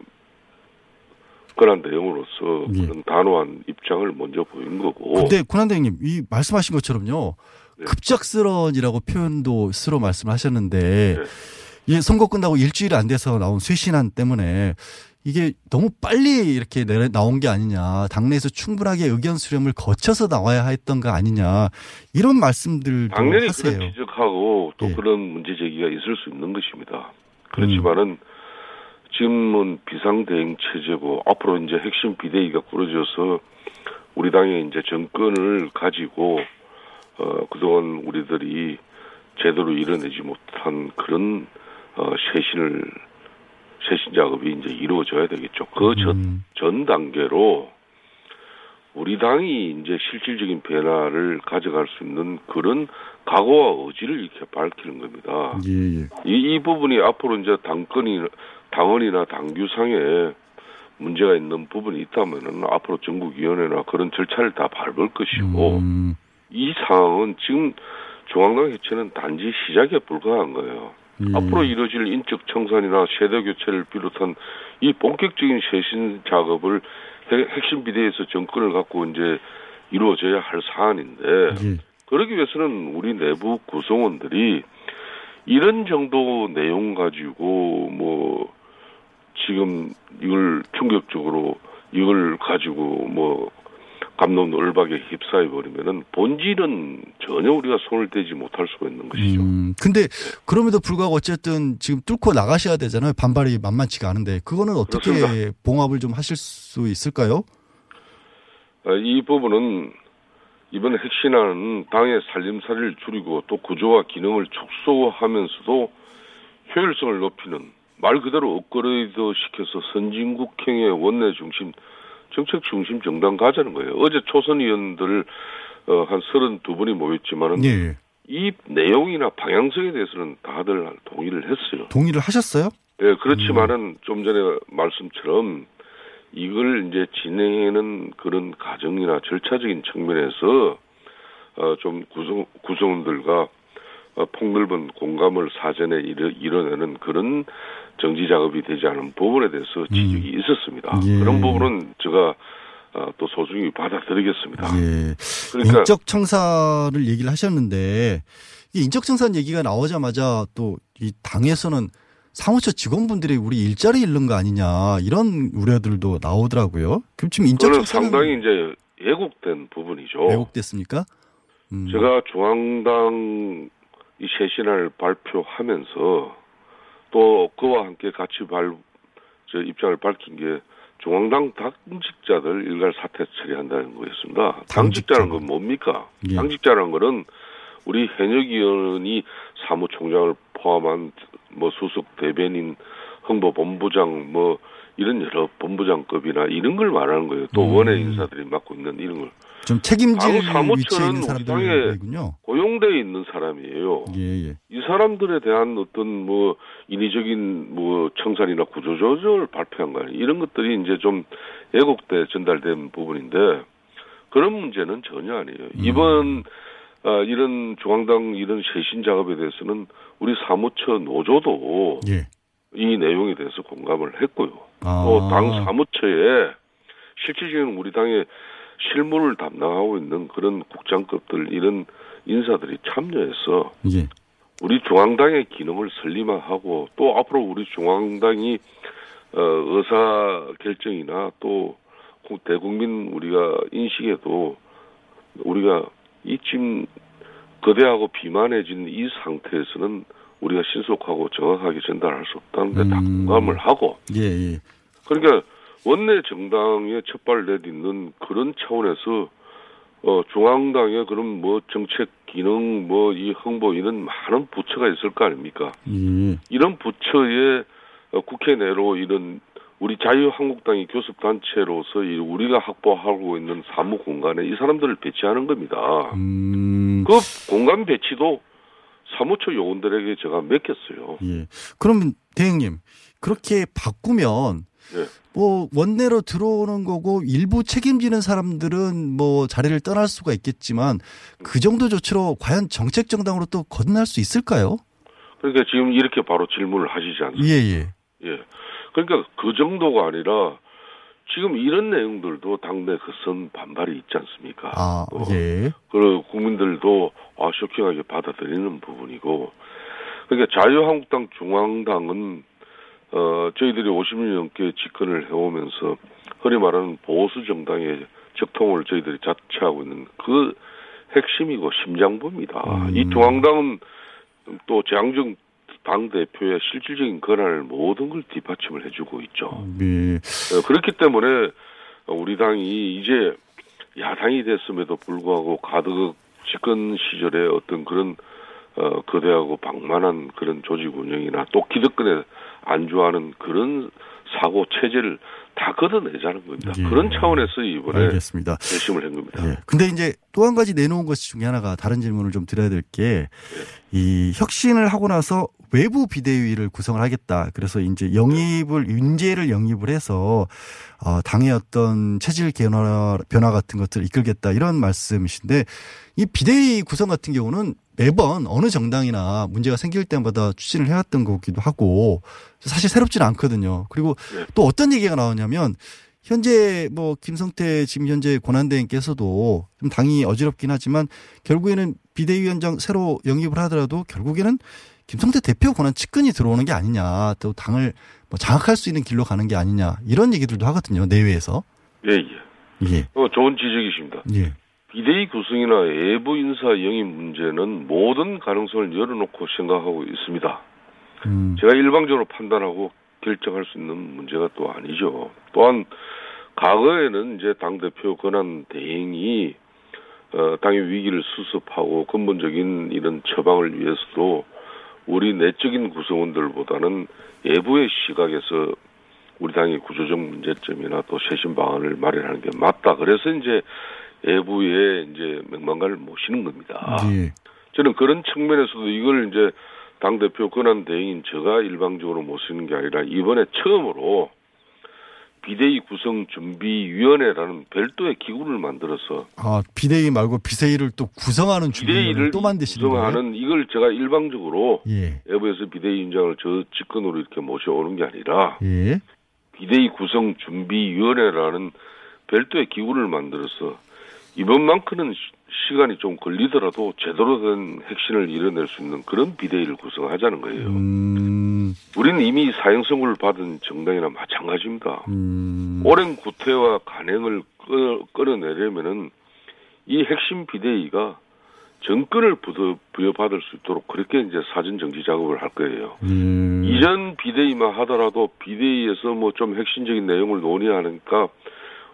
G: 그런 내용으로서
E: 예.
G: 그런 단호한 입장을 먼저 보인 거고.
E: 근데 kun한대행님 이 말씀하신 것처럼요.
G: 네.
E: 급작스런이라고 표현도 스스로 말씀하셨는데
G: 네.
E: 이 선거 끝나고 일주일 안 돼서 나온 쇄신안 때문에 이게 너무 빨리 이렇게 내- 나온 게 아니냐. 당내에서 충분하게 의견 수렴을 거쳐서 나와야 했던 거 아니냐. 이런 말씀들도
G: 당연히
E: 하세요.
G: 그런 지적하고 또
E: 예.
G: 그런 문제 제기가 있을 수 있는 것입니다. 그렇지만은 지금은 비상대응 체제고 앞으로 이제 핵심 비대위가 꾸려져서 우리 당의 이제 정권을 가지고 어 그동안 우리들이 제대로 이뤄내지 못한 그런 어 쇄신을 쇄신 작업이 이제 이루어져야 되겠죠. 그전
E: 음,
G: 전 단계로 우리 당이 이제 실질적인 변화를 가져갈 수 있는 그런 각오와 의지를 이렇게 밝히는 겁니다.
E: 예, 예.
G: 이, 이 부분이 앞으로 이제 당권이 당원이나 당규상에 문제가 있는 부분이 있다면은 앞으로 전국위원회나 그런 절차를 다 밟을 것이고
E: 음,
G: 이 상황은 지금 중앙당 해체는 단지 시작에 불과한 거예요.
E: 예.
G: 앞으로 이뤄질 인적 청산이나 세대 교체를 비롯한 이 본격적인 쇄신 작업을 핵- 핵심 비대에서 정권을 갖고 이제 이루어져야 할 사안인데
E: 예.
G: 그러기 위해서는 우리 내부 구성원들이 이런 정도 내용 가지고 뭐 지금 이걸 충격적으로 이걸 가지고 뭐 감론 을박에 휩싸여 버리면은 본질은 전혀 우리가 손을 대지 못할 수가 있는 것이죠.
E: 음, 근데 그럼에도 불구하고 어쨌든 지금 뚫고 나가셔야 되잖아요. 반발이 만만치가 않은데 그거는 어떻게
G: 그렇습니다.
E: 봉합을 좀 하실 수 있을까요?
G: 어, 이 부분은 이번 핵심안은 당의 살림살이를 줄이고 또 구조와 기능을 축소하면서도 효율성을 높이는 말 그대로 업그레이드 시켜서 선진국형의 원내 중심 정책 중심 정당 가자는 거예요. 어제 초선 의원들 어, 한 32분이 모였지만은
E: 예.
G: 이 내용이나 방향성에 대해서는 다들 동의를 했어요.
E: 동의를 하셨어요?
G: 예, 그렇지만은 좀 전에 말씀처럼 이걸 이제 진행하는 그런 과정이나 절차적인 측면에서 어, 좀 구성, 구성원들과 어, 폭넓은 공감을 사전에 이뤄, 이뤄내는 그런 정지 작업이 되지 않은 부분에 대해서 지적이 있었습니다.
E: 예.
G: 그런 부분은 제가 어, 또 소중히 받아들이겠습니다.
E: 예.
G: 그러니까
E: 인적 청사를 얘기를 하셨는데 이 인적 청사 얘기가 나오자마자 또 이 당에서는 사무처 직원분들이 우리 일자리 잃는 거 아니냐 이런 우려들도 나오더라고요. 그럼 지금 인적 청사는
G: 상당히 이제 왜곡된 부분이죠.
E: 왜곡됐습니까? 음.
G: 제가 중앙당 이 쇄신안을 발표하면서 또 그와 함께 같이 발, 저 입장을 밝힌 게 중앙당 당직자들 일괄 사퇴 처리한다는 거였습니다. 당직자는 건 뭡니까?
E: 예.
G: 당직자라는 거는 우리 현역 의원이 사무총장을 포함한 뭐 수석 대변인, 홍보 본부장 뭐 이런 여러 본부장급이나 이런 걸 말하는 거예요. 또
E: 음.
G: 원외 인사들이 맡고 있는 이런 걸.
E: 좀 책임질
G: 당
E: 위치에 있는 사람들이군요.
G: 고용되어 있는 사람이에요.
E: 예, 예.
G: 이 사람들에 대한 어떤 뭐 인위적인 뭐 청산이나 구조조정을 발표한 거 아니에요. 이런 것들이 이제 좀 애국돼 전달된 부분인데 그런 문제는 전혀 아니에요. 이번 아, 이런 중앙당 이런 쇄신 작업에 대해서는 우리 사무처 노조도
E: 예.
G: 이 내용에 대해서 공감을 했고요.
E: 아.
G: 또당 사무처에 실질적인 우리 당의 실무를 담당하고 있는 그런 국장급들 이런 인사들이 참여해서
E: 예.
G: 우리 중앙당의 기능을 설림화하고 또 앞으로 우리 중앙당이 어, 의사 결정이나 또 국- 대국민 우리가 인식에도 우리가 이 지금 거대하고 비만해진 이 상태에서는 우리가 신속하고 정확하게 전달할 수 없다는 데다
E: 음.
G: 공감을 하고
E: 예, 예.
G: 그러니까 원내 정당에 첫발 내딛는 그런 차원에서 어 중앙당의 그런 뭐 정책 기능 뭐이 홍보 이런 많은 부처가 있을 거 아닙니까?
E: 예.
G: 이런 부처에 어, 국회 내로 이런 우리 자유한국당이 교섭 단체로서 이 우리가 확보하고 있는 사무 공간에 이 사람들을 배치하는 겁니다.
E: 음.
G: 그 공간 배치도 사무처 요원들에게 제가 맡겼어요.
E: 예. 그러면 대행님 그렇게 바꾸면
G: 네.
E: 뭐 원내로 들어오는 거고 일부 책임지는 사람들은 뭐 자리를 떠날 수가 있겠지만 그 정도 조치로 과연 정책 정당으로 또 거듭날 수 있을까요?
G: 그러니까 지금 이렇게 바로 질문을 하시지 않습니까?
E: 예, 예.
G: 예. 그러니까 그 정도가 아니라 지금 이런 내용들도 당내 거선 반발이 있지 않습니까?
E: 아,
G: 어,
E: 예.
G: 그리고 국민들도 아, 쇼킹하게 받아들이는 부분이고. 그러니까 자유한국당 중앙당은 어, 저희들이 50년 넘게 집권을 해오면서 흔히 말하는 보수 정당의 적통을 저희들이 자처하고 있는 그 핵심이고 심장부입니다.
E: 음.
G: 이 중앙당은 또 장정 당 대표의 실질적인 권한을 모든 걸 뒷받침을 해주고 있죠.
E: 예.
G: 어, 그렇기 때문에 우리 당이 이제 야당이 됐음에도 불구하고 가덕 집권 시절에 어떤 그런 어, 거대하고 방만한 그런 조직 운영이나 또 기득권에 안주하는 그런 사고 체제를 다 걷어내자는 겁니다.
E: 예.
G: 그런 차원에서 이번에
E: 알겠습니다.
G: 결심을 한 겁니다.
E: 예. 근데 이제 또 한 가지 내놓은 것 중에 하나가 다른 질문을 좀 드려야 될 게이 혁신을 하고 나서 외부 비대위를 구성을 하겠다. 그래서 이제 영입을 윤재를 영입을 해서 어 당의 어떤 체질 변화 변화 같은 것들을 이끌겠다 이런 말씀이신데 이 비대위 구성 같은 경우는 매번 어느 정당이나 문제가 생길 때마다 추진을 해왔던 거기도 하고 사실 새롭지는 않거든요. 그리고
G: 네.
E: 또 어떤 얘기가 나오냐면 현재 뭐 김성태 지금 현재 권한대행께서도 좀 당이 어지럽긴 하지만 결국에는 비대위원장 새로 영입을 하더라도 결국에는 김성태 대표 권한 측근이 들어오는 게 아니냐 또 당을 뭐 장악할 수 있는 길로 가는 게 아니냐 이런 얘기들도 하거든요 내외에서
G: 예, 예.
E: 예
G: 어, 좋은 지적이십니다.
E: 예.
G: 비대위 구성이나 외부 인사 영입 문제는 모든 가능성을 열어놓고 생각하고 있습니다.
E: 음.
G: 제가 일방적으로 판단하고 결정할 수 있는 문제가 또 아니죠. 또한 과거에는 이제 당 대표 권한 대행이 어, 당의 위기를 수습하고 근본적인 이런 처방을 위해서도 우리 내적인 구성원들보다는 외부의 시각에서 우리 당의 구조적 문제점이나 또 쇄신 방안을 마련하는 게 맞다. 그래서 이제 외부에 이제 명망가를 모시는 겁니다.
E: 예.
G: 저는 그런 측면에서도 이걸 이제 당 대표 권한 대행인 제가 일방적으로 모시는 게 아니라 이번에 처음으로 비대위 구성 준비 위원회라는 별도의 기구를 만들어서
E: 아 비대위 말고 비대위를 또 구성하는 준비를 또 만드시는 거예요?
G: 구성하는 이걸 제가 일방적으로
E: 예.
G: 외부에서 비대위원장을 저 직권으로 이렇게 모셔오는 게 아니라
E: 예.
G: 비대위 구성 준비 위원회라는 별도의 기구를 만들어서 이번만큼은 시- 시간이 좀 걸리더라도 제대로 된 핵심을 이뤄낼 수 있는 그런 비대위를 구성하자는 거예요.
E: 음.
G: 우리는 이미 사형 선고를 받은 정당이나 마찬가지입니다.
E: 음.
G: 오랜 구태와 간행을 끌- 끌어내려면은 이 핵심 비대위가 정권을 부여- 부여받을 수 있도록 그렇게 이제 사전 정지 작업을 할 거예요.
E: 음.
G: 이전 비대위만 하더라도 비대위에서 뭐 좀 핵심적인 내용을 논의하니까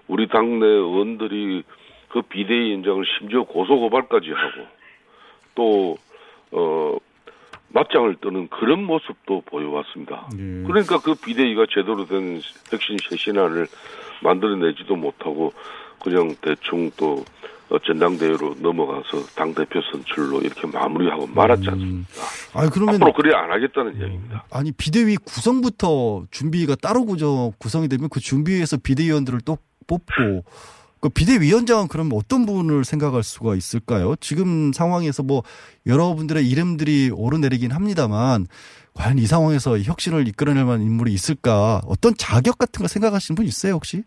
G: 우리 당내 의원들이 그 비대위원장을 심지어 고소고발까지 하고 또, 어, 맞짱을 뜨는 그런 모습도 보여왔습니다.
E: 예.
G: 그러니까 그 비대위가 제대로 된 핵심 쇄신안을 만들어내지도 못하고 그냥 대충 또 어, 전당대회로 넘어가서 당 대표 선출로 이렇게 마무리하고 말았지 않습니까?
E: 아니 그러면
G: 앞으로 그래 안 하겠다는 이야기입니다.
E: 아니 비대위 구성부터 준비가 따로 구조 구성이 되면 그 준비위에서 비대위원들을 또 뽑고 그 비대위원장은 그럼 어떤 분을 생각할 수가 있을까요? 지금 상황에서 뭐 여러분들의 이름들이 오르내리긴 합니다만 과연 이 상황에서 혁신을 이끌어낼 만한 인물이 있을까? 어떤 자격 같은 거 생각하시는 분 있어요 혹시?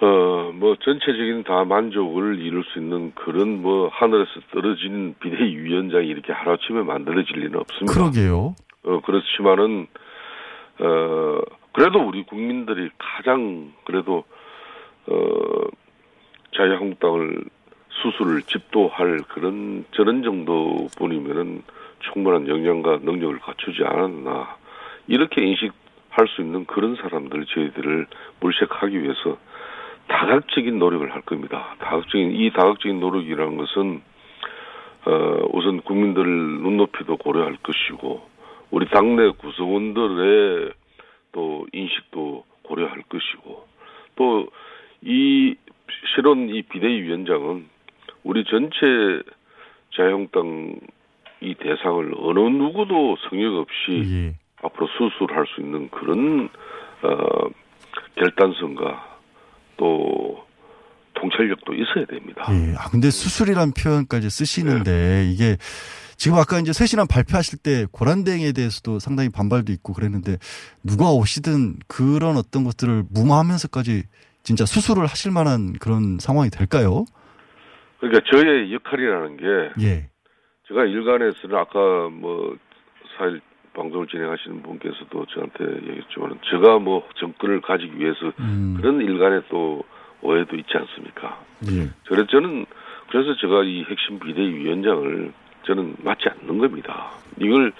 G: 어, 뭐, 전체적인 다 만족을 이룰 수 있는 그런 뭐, 하늘에서 떨어진 비대위원장이 이렇게 하루아침에 만들어질 리는 없습니다.
E: 그러게요.
G: 어, 그렇지만은, 어, 그래도 우리 국민들이 가장, 그래도, 어, 자유한국당을 수술을 집도할 그런, 저런 정도 분이면은 충분한 역량과 능력을 갖추지 않았나. 이렇게 인식할 수 있는 그런 사람들 저희들을 물색하기 위해서 다각적인 노력을 할 겁니다. 다각적인 이 다각적인 노력이라는 것은 어, 우선 국민들 눈높이도 고려할 것이고 우리 당내 구성원들의 또 인식도 고려할 것이고 또 이 실은 이 비대위원장은 우리 전체 자유한국당 이 대상을 어느 누구도 성역 없이
E: 예.
G: 앞으로 수술할 수 있는 그런 어, 결단성과 또 통찰력도 있어야 됩니다.
E: 예. 아, 근데 수술이란 표현까지 쓰시는데 이게 지금 아까 이제 쇄신안 발표하실 때 고란대행에 대해서도 상당히 반발도 있고 그랬는데 누가 오시든 그런 어떤 것들을 무마하면서까지 진짜 수술을 하실 만한 그런 상황이 될까요?
G: 그러니까 저의 역할이라는 게
E: 예.
G: 제가 일간에서는 아까 뭐 사일 방송을 진행하시는 분께서도 저한테 얘기했지만 제가 뭐 정권을 가지기 위해서
E: 음.
G: 그런 일간의 또 오해도 있지 않습니까?
E: 예.
G: 그래서 저는 그래서 제가 이 핵심 비대위원장을 저는 맞지 않는 겁니다. 이걸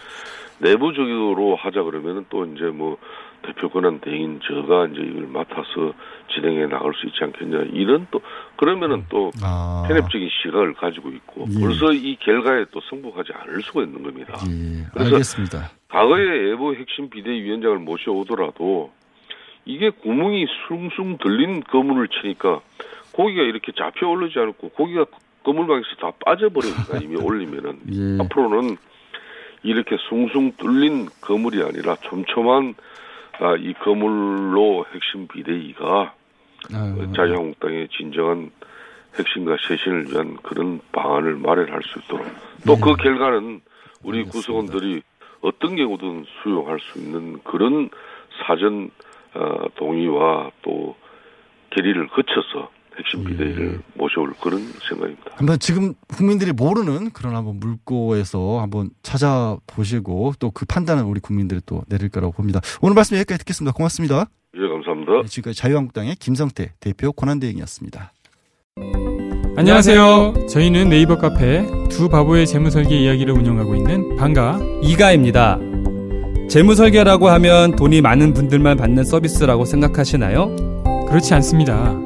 G: 내부적으로 하자 그러면은 또 이제 뭐 대표 권한 대행인 저가 이제 이걸 맡아서 진행해 나갈 수 있지 않겠냐 이런 또 그러면은 또
E: 아.
G: 편협적인 시각을 가지고 있고
E: 예.
G: 벌써 이 결과에 또 승복하지 않을 수가 있는 겁니다.
E: 예.
G: 그래서
E: 알겠습니다.
G: 과거에 예보 핵심 비대위원장을 모셔오더라도 이게 구멍이 숭숭 들린 거물을 치니까 고기가 이렇게 잡혀 올리지 않고 고기가 거물망에서 다 빠져버리니까 <laughs> 이미 올리면은
E: 예.
G: 앞으로는 이렇게 숭숭 뚫린 거물이 아니라 촘촘한 아, 이 거물로 핵심 비대위가
E: 아유.
G: 자유한국당의 진정한 핵심과 쇄신을 위한 그런 방안을 마련할 수 있도록. 또그 결과는 우리 구성원들이 어떤 경우든 수용할 수 있는 그런 사전 어, 동의와 또 결의를 거쳐서 핵심 비대위를 모셔올 그런 생각입니다.
E: 한번 지금 국민들이 모르는 그런 한번 물꼬에서 한번 찾아보시고 또 그 판단은 우리 국민들이 또 내릴 거라고 봅니다. 오늘 말씀 여기까지 듣겠습니다. 고맙습니다.
G: 예, 감사합니다.
E: 네, 지금까지 자유한국당의 김성태 대표 권한대행이었습니다.
H: 안녕하세요. 저희는 네이버 카페 두 바보의 재무설계 이야기를 운영하고 있는 방가
I: 이가입니다. 재무설계라고 하면 돈이 많은 분들만 받는 서비스라고 생각하시나요?
H: 그렇지 않습니다.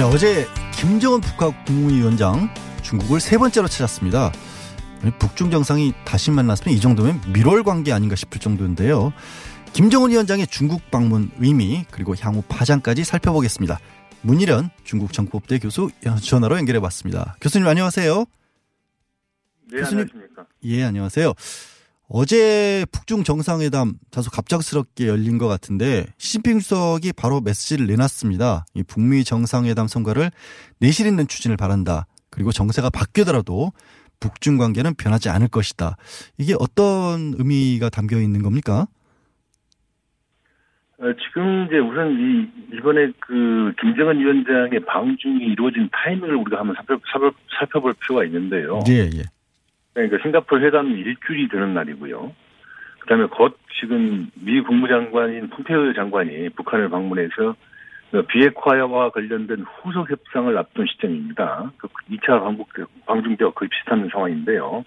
E: 네, 어제 김정은 북한 국무위원장 중국을 세 번째로 찾았습니다. 북중 정상이 다시 만났으면 이 정도면 밀월 관계 아닌가 싶을 정도인데요. 김정은 위원장의 중국 방문 의미 그리고 향후 파장까지 살펴보겠습니다. 문일현 중국 정법대 교수 전화로 연결해 봤습니다. 교수님 안녕하세요.
J: 네,
E: 교수님.
J: 안녕하십니까.
E: 예, 안녕하세요. 어제 북중 정상회담 다소 갑작스럽게 열린 것 같은데 시진핑 주석이 바로 메시지를 내놨습니다. 이 북미 정상회담 성과를 내실 있는 추진을 바란다. 그리고 정세가 바뀌더라도 북중 관계는 변하지 않을 것이다. 이게 어떤 의미가 담겨 있는 겁니까?
J: 어, 지금 이제 우선 이 이번에 그 김정은 위원장의 방중이 이루어진 타이밍을 우리가 한번 살펴, 살펴, 살펴볼 필요가 있는데요.
E: 예, 예.
J: 그러니까 싱가포르 회담 일주일이 되는 날이고요. 그다음에 곧 지금 미 국무장관인 폼페이오 장관이 북한을 방문해서 비핵화와 관련된 후속 협상을 앞둔 시점입니다. 그 2차 방북 방중 때와 거의 비슷한 상황인데요.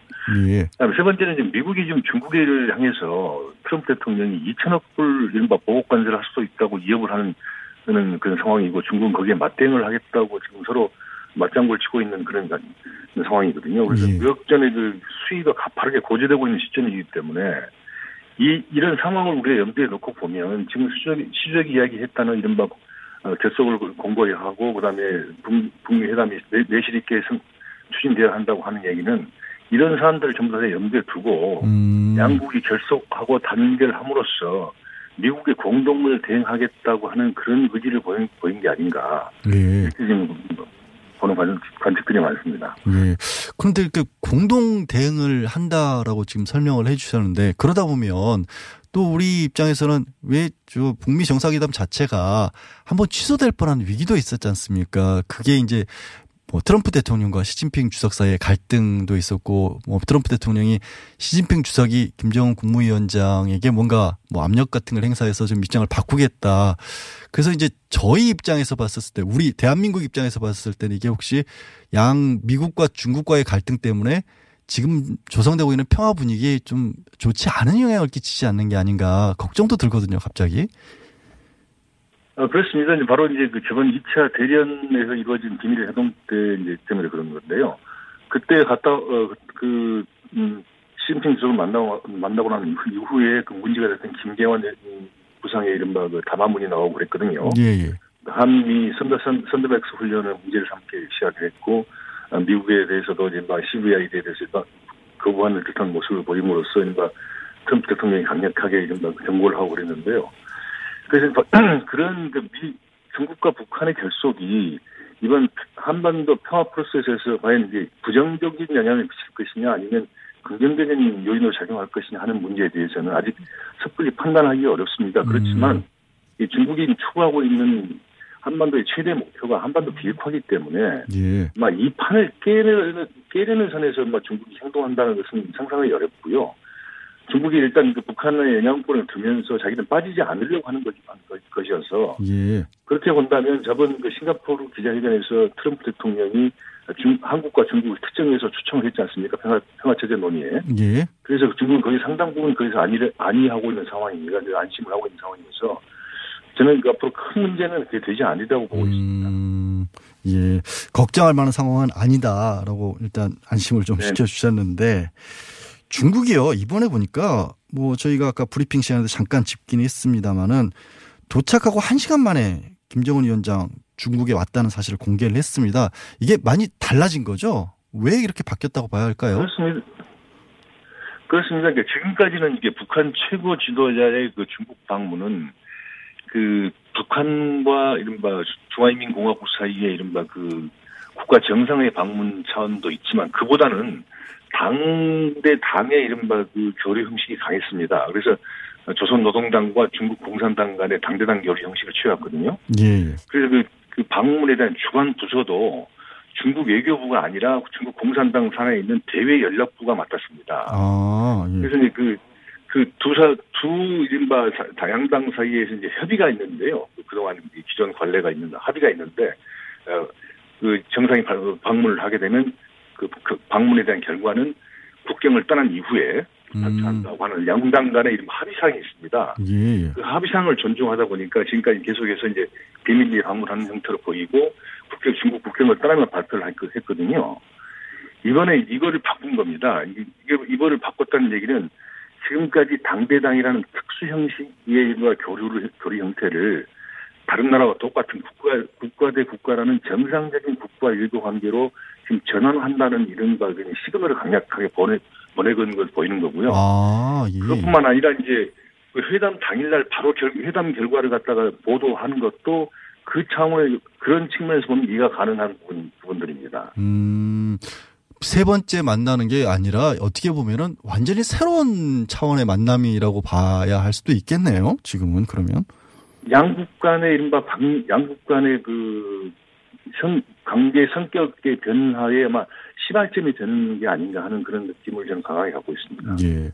E: 예.
J: 그다음에 세 번째는 지금 미국이 지금 중국을 향해서 트럼프 대통령이 2천억 불 이른바 보복 관세를 할 수도 있다고 위협을 하는 그런 상황이고 중국은 거기에 맞대응을 하겠다고 지금 서로 맞장구를 치고 있는 그런 상황이거든요. 그래서
E: 예.
J: 무역전의 그 수위가 가파르게 고조되고 있는 시점이기 때문에 이 이런 상황을 우리가 염두에 놓고 보면 지금 수적 시적 이야기했다는 이른바 어, 결속을 공고하고 그다음에 북, 북미 회담이 내- 내실 있게 성- 추진되어야 한다고 하는 얘기는 이런 사안들을 전부 다 염두에 두고
E: 음.
J: 양국이 결속하고 단결함으로써 미국의 공동을 대응하겠다고 하는 그런 의지를 보인, 보인 게 아닌가
E: 예.
J: 지금 보는 관- 관측들이 많습니다.
E: 예. 그런데 그 공동 대응을 한다라고 지금 설명을 해 주셨는데 그러다 보면 또 우리 입장에서는 왜 저 북미 정상회담 자체가 한번 취소될 뻔한 위기도 있었지 않습니까? 그게 이제 뭐 트럼프 대통령과 시진핑 주석 사이에 갈등도 있었고 뭐 트럼프 대통령이 시진핑 주석이 김정은 국무위원장에게 뭔가 뭐 압력 같은 걸 행사해서 좀 입장을 바꾸겠다. 그래서 이제 저희 입장에서 봤었을 때 우리 대한민국 입장에서 봤을 때는 이게 혹시 양 미국과 중국과의 갈등 때문에 지금 조성되고 있는 평화 분위기에 좀 좋지 않은 영향을 끼치지 않는 게 아닌가 걱정도 들거든요, 갑자기.
J: 어, 그렇습니다. 이제 바로 이제 그 저번 2차 대련에서 이루어진 비밀 회동 때 이제 때문에 그런 건데요. 그때 갔다, 어, 그, 음, 시진핑 주석을 만나고, 만나고 난 이후- 이후에 그 문제가 됐던 김계환 음, 부상의 이른바 그 담화문이 나오고 그랬거든요.
E: 예, 예.
J: 한미 선더, 선, 선더백스 훈련을 문제를 삼게 시작했고, 아, 미국에 대해서도 이제 막 CVI에 대해서 막 거부하는 듯한 모습을 보임으로써 이른바 트럼프 대통령이 강력하게 이른바 경고를 하고 그랬는데요. 그래서 바- <clears throat> 그런 그 미, 중국과 북한의 결속이 이번 한반도 평화 프로세스에서 과연 이제 부정적인 영향을 미칠 것이냐 아니면 긍정적인 요인으로 작용할 것이냐 하는 문제에 대해서는 아직 섣불리 판단하기 어렵습니다. 그렇지만 이 중국이 추구하고 있는 한반도의 최대 목표가 한반도 비핵화이기 때문에
E: 예.
J: 아마 이 판을 깨려는, 깨려는 선에서 막 중국이 행동한다는 것은 상상하기 어렵고요. 중국이 일단 그 북한의 영향권을 두면서 자기는 빠지지 않으려고 하는 것, 것이어서
E: 예.
J: 그렇게 본다면 저번 그 싱가포르 기자회견에서 트럼프 대통령이 중, 한국과 중국을 특정해서 초청을 했지 않습니까? 평화, 평화체제 논의에.
E: 예.
J: 그래서 중국은 거의 상당 부분 거기서 아니, 아니하고 있는 상황입니다. 안심을 하고 있는 상황이어서 저는 그 앞으로 큰 문제는 그게 되지 않으리라고 보고 있습니다.
E: 음, 예. 걱정할 만한 상황은 아니다라고 일단 안심을 좀
J: 네.
E: 시켜주셨는데 중국이요. 이번에 보니까 뭐 저희가 아까 브리핑 시간에도 잠깐 짚긴 했습니다마는 도착하고 한 시간 만에 김정은 위원장 중국에 왔다는 사실을 공개를 했습니다. 이게 많이 달라진 거죠? 왜 이렇게 바뀌었다고 봐야 할까요?
J: 그렇습니다. 그렇습니다. 그러니까 지금까지는 이게 북한 최고 지도자의 그 중국 방문은 그 북한과 이른바 중화인민공화국 사이에 이른바 그 국가 정상의 방문 차원도 있지만 그보다는 당대 당의 이른바 그 교류 형식이 강했습니다. 그래서 조선노동당과 중국 공산당 간의 당대당 교류 형식을 취해왔거든요.
E: 예.
J: 그래서 그, 그 방문에 대한 주관 부서도 중국 외교부가 아니라 중국 공산당 산하에 있는 대외 연락부가 맡았습니다.
E: 아, 예.
J: 그래서 이제 그, 그 두 사, 두 이른바 사- 다양당 사이에서 이제 협의가 있는데요. 그 그동안 이 기존 관례가 있는데, 합의가 있는데, 어, 그 정상이 방- 방문을 하게 되면 그, 그 방문에 대한 결과는 국경을 떠난 이후에 한다고 하는 양당 간의 이런 합의사항이 있습니다.
E: 예.
J: 그 합의사항을 존중하다 보니까 지금까지 계속해서 이제 비밀리에 방문하는 형태로 보이고 국경 중국 국경을 떠나면 발표를 할- 했거든요. 이번에 이거를 바꾼 겁니다. 이게 이거를 바꿨다는 얘기는 지금까지 당대당이라는 특수 형식의 일과 교류를 교류 형태를 다른 나라와 똑같은 국가 국가 대 국가라는 정상적인 국가 일도 관계로 지금 전환한다는 이른바 그 시그널을 강력하게 보내 보내건 걸 보이는 거고요.
E: 아, 예.
J: 그것뿐만 아니라 이제 그 회담 당일날 바로 결, 회담 결과를 갖다가 보도하는 것도 그 차원의 그런 측면에서 보면 이해가 가능한 부분, 부분들입니다.
E: 음, 세 번째 만나는 게 아니라 어떻게 보면은 완전히 새로운 차원의 만남이라고 봐야 할 수도 있겠네요. 지금은 그러면.
J: 양국 간의 이른바 방, 양국 간의 그 성, 관계 성격의 변화에 아마 시발점이 되는 게 아닌가 하는 그런 느낌을 저는 강하게 갖고 있습니다.
E: 예.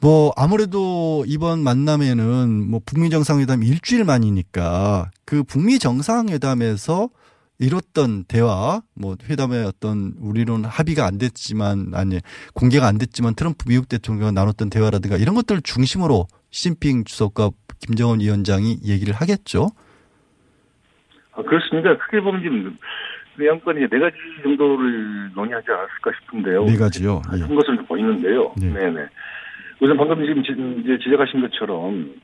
E: 뭐 아무래도 이번 만남에는 뭐 북미 정상회담 일주일 만이니까 그 북미 정상회담에서 이뤘던 대화, 뭐 회담의 어떤 우리론 합의가 안 됐지만 아니 공개가 안 됐지만 트럼프 미국 대통령과 나눴던 대화라든가 이런 것들을 중심으로 시진핑 주석과 김정은 위원장이 얘기를 하겠죠.
J: 아, 그렇습니다. 크게 보면 지금 그 양권이 네 가지 정도를 논의하지 않았을까 싶은데요.
E: 네 가지요. 예.
J: 한 것을 보이는데요.
E: 네.
J: 네. 네 우선 방금 지금 지- 이제 지적하신 것처럼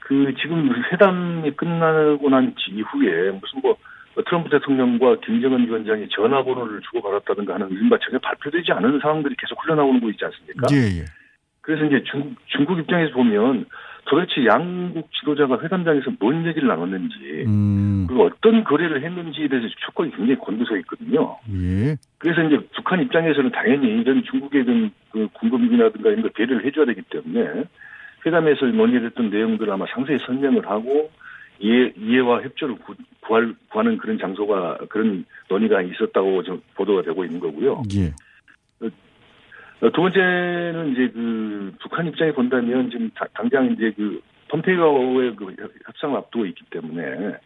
J: 그 지금 회담이 끝나고 난 이후에 무슨 뭐 트럼프 대통령과 김정은 위원장이 전화번호를 주고받았다든가 하는 이른바 전혀 발표되지 않은 상황들이 계속 흘러나오는 거 있지 않습니까?
E: 예, 예.
J: 그래서 이제 중국, 중국 입장에서 보면 도대체 양국 지도자가 회담장에서 뭔 얘기를 나눴는지
E: 음,
J: 그리고 어떤 거래를 했는지에 대해서 조건이 굉장히 곤두서 있거든요.
E: 예.
J: 그래서 이제 북한 입장에서는 당연히 이런 중국에 대한 그 궁금이라든가 이런 걸 배려를 해줘야 되기 때문에 회담에서 논의됐던 내용들을 아마 상세히 설명을 하고 이해, 이해와 협조를 구, 구할, 구하는 그런 장소가 그런 논의가 있었다고 좀 보도가 되고 있는 거고요.
E: 예.
J: 어, 두 번째는 이제 그 북한 입장에 본다면 지금 다- 당장 이제 그 펌페이오의 그 협- 협상을 앞두고 있기 때문에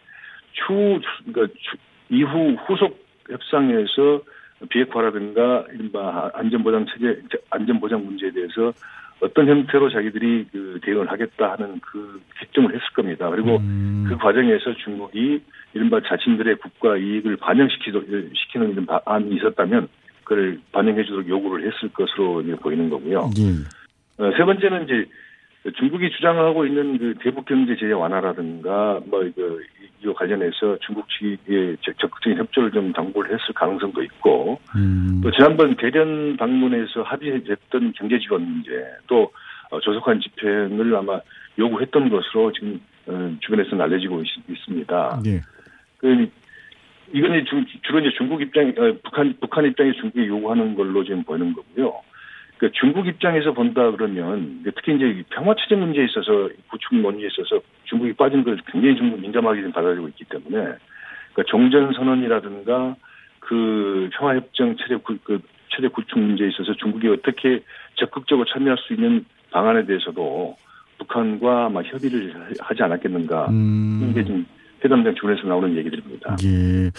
J: 추 그러니까 추- 이후 후속 협상에서 비핵화라든가 이른바 안전보장 체제 안전보장 문제에 대해서 어떤 형태로 자기들이 그 대응을 하겠다 하는 그 결정을 했을 겁니다. 그리고
E: 음.
J: 그 과정에서 중국이 이른바 자신들의 국가 이익을 반영시키는 이런 안이 있었다면 그걸 반영해 주도록 요구를 했을 것으로 이제 보이는 거고요.
E: 예.
J: 어, 세 번째는 이제 중국이 주장하고 있는 그 대북 경제 제재 완화라든가 뭐 이거 이거 관련해서 중국 측의 적- 적극적인 협조를 좀 당부를 했을 가능성도 있고
E: 음.
J: 또 지난번 대련 방문에서 합의했던 경제 지원 문제 또 어, 조속한 집행을 아마 요구했던 것으로 지금 어, 주변에서는 알려지고 있, 습니다
E: 예.
J: 그 이건 이제 주, 주로 이제 중국 입장, 어, 북한 북한 입장에 중국이 요구하는 걸로 지금 보이는 거고요. 그 중국 입장에서 본다 그러면 특히 이제 이 평화 체제 문제에 있어서 구축 논의에 있어서 중국이 빠진 걸 굉장히 중국 민감하게 좀 받아들이고 있기 때문에 그 종전 선언이라든가 그 평화 협정 체제 구, 그 체제 구축 문제에 있어서 중국이 어떻게 적극적으로 참여할 수 있는 방안에 대해서도 북한과 아마 협의를 하지 않았겠는가
E: 음.
J: 이게 지금 회담장 주변에서 나오는 얘기들입니다.
E: 예.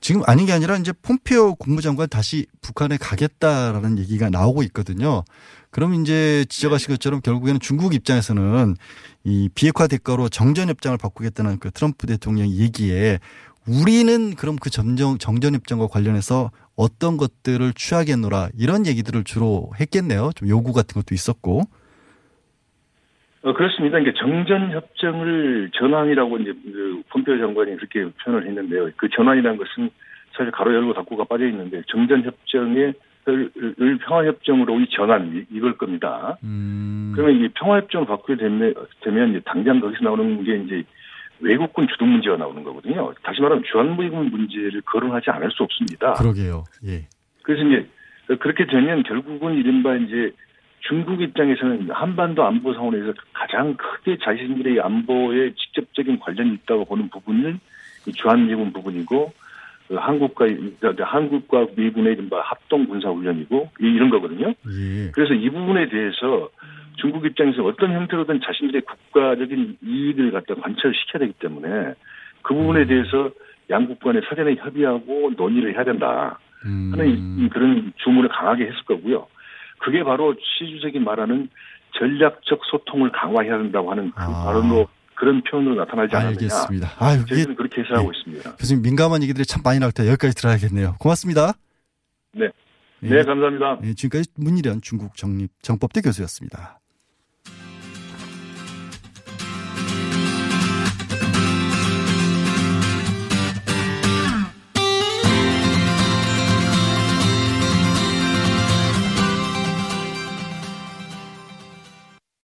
E: 지금 아닌 게 아니라 이제 폼페오 국무장관 다시 북한에 가겠다라는 얘기가 나오고 있거든요. 그럼 이제 지적하신 것처럼 결국에는 중국 입장에서는 이 비핵화 대가로 정전 협정을 바꾸겠다는 그 트럼프 대통령 얘기에 우리는 그럼 그 정전 정전 협정과 관련해서 어떤 것들을 취하겠노라 이런 얘기들을 주로 했겠네요. 좀 요구 같은 것도 있었고.
J: 어, 그렇습니다. 이게 정전 협정을 전환이라고 이제 그 폼페오 장관이 그렇게 표현을 했는데요. 그 전환이라는 것은 사실 가로 열고 닫고가 빠져 있는데 정전 협정에 을 평화 협정으로 이 전환 이- 이걸 겁니다. 그러면 이 평화 협정을 바꾸게 되면, 되면 이제 당장 거기서 나오는 게 이제 외국군 주둔 문제가 나오는 거거든요. 다시 말하면 주한미군 문제를 거론하지 않을 수 없습니다.
E: 그러게요. 예.
J: 그래서 이제 그렇게 되면 결국은 이른바 이제 중국 입장에서는 한반도 안보 상황에서 가장 크게 자신들의 안보에 직접적인 관련이 있다고 보는 부분은 이 주한미군 부분이고 그 한국과 그러니까 한국과 미군의 합동 군사 훈련이고 이- 이런 거거든요.
E: 예.
J: 그래서 이 부분에 대해서 중국 입장에서 어떤 형태로든 자신들의 국가적인 이익을 갖다 관철시켜야 되기 때문에 그 부분에
E: 음.
J: 대해서 양국 간에 사전에 협의하고 논의를 해야 된다.
E: 음.
J: 하는 이- 이 그런 주문을 강하게 했을 거고요. 그게 바로 시 주석이 말하는 전략적 소통을 강화해야 된다고 하는 그 발언으로 그런 표현으로 나타나지 않았느냐.
E: 알겠습니다. 아유, 이게-
J: 저희는 그렇게 해석하고
E: 예.
J: 있습니다.
E: 교수님 민감한 얘기들이 참 많이 나올 때 여기까지 들어야겠네요. 고맙습니다.
J: 네.
E: 예.
J: 네, 감사합니다.
E: 예, 지금까지 문일현 중국 정립 정법대 교수였습니다.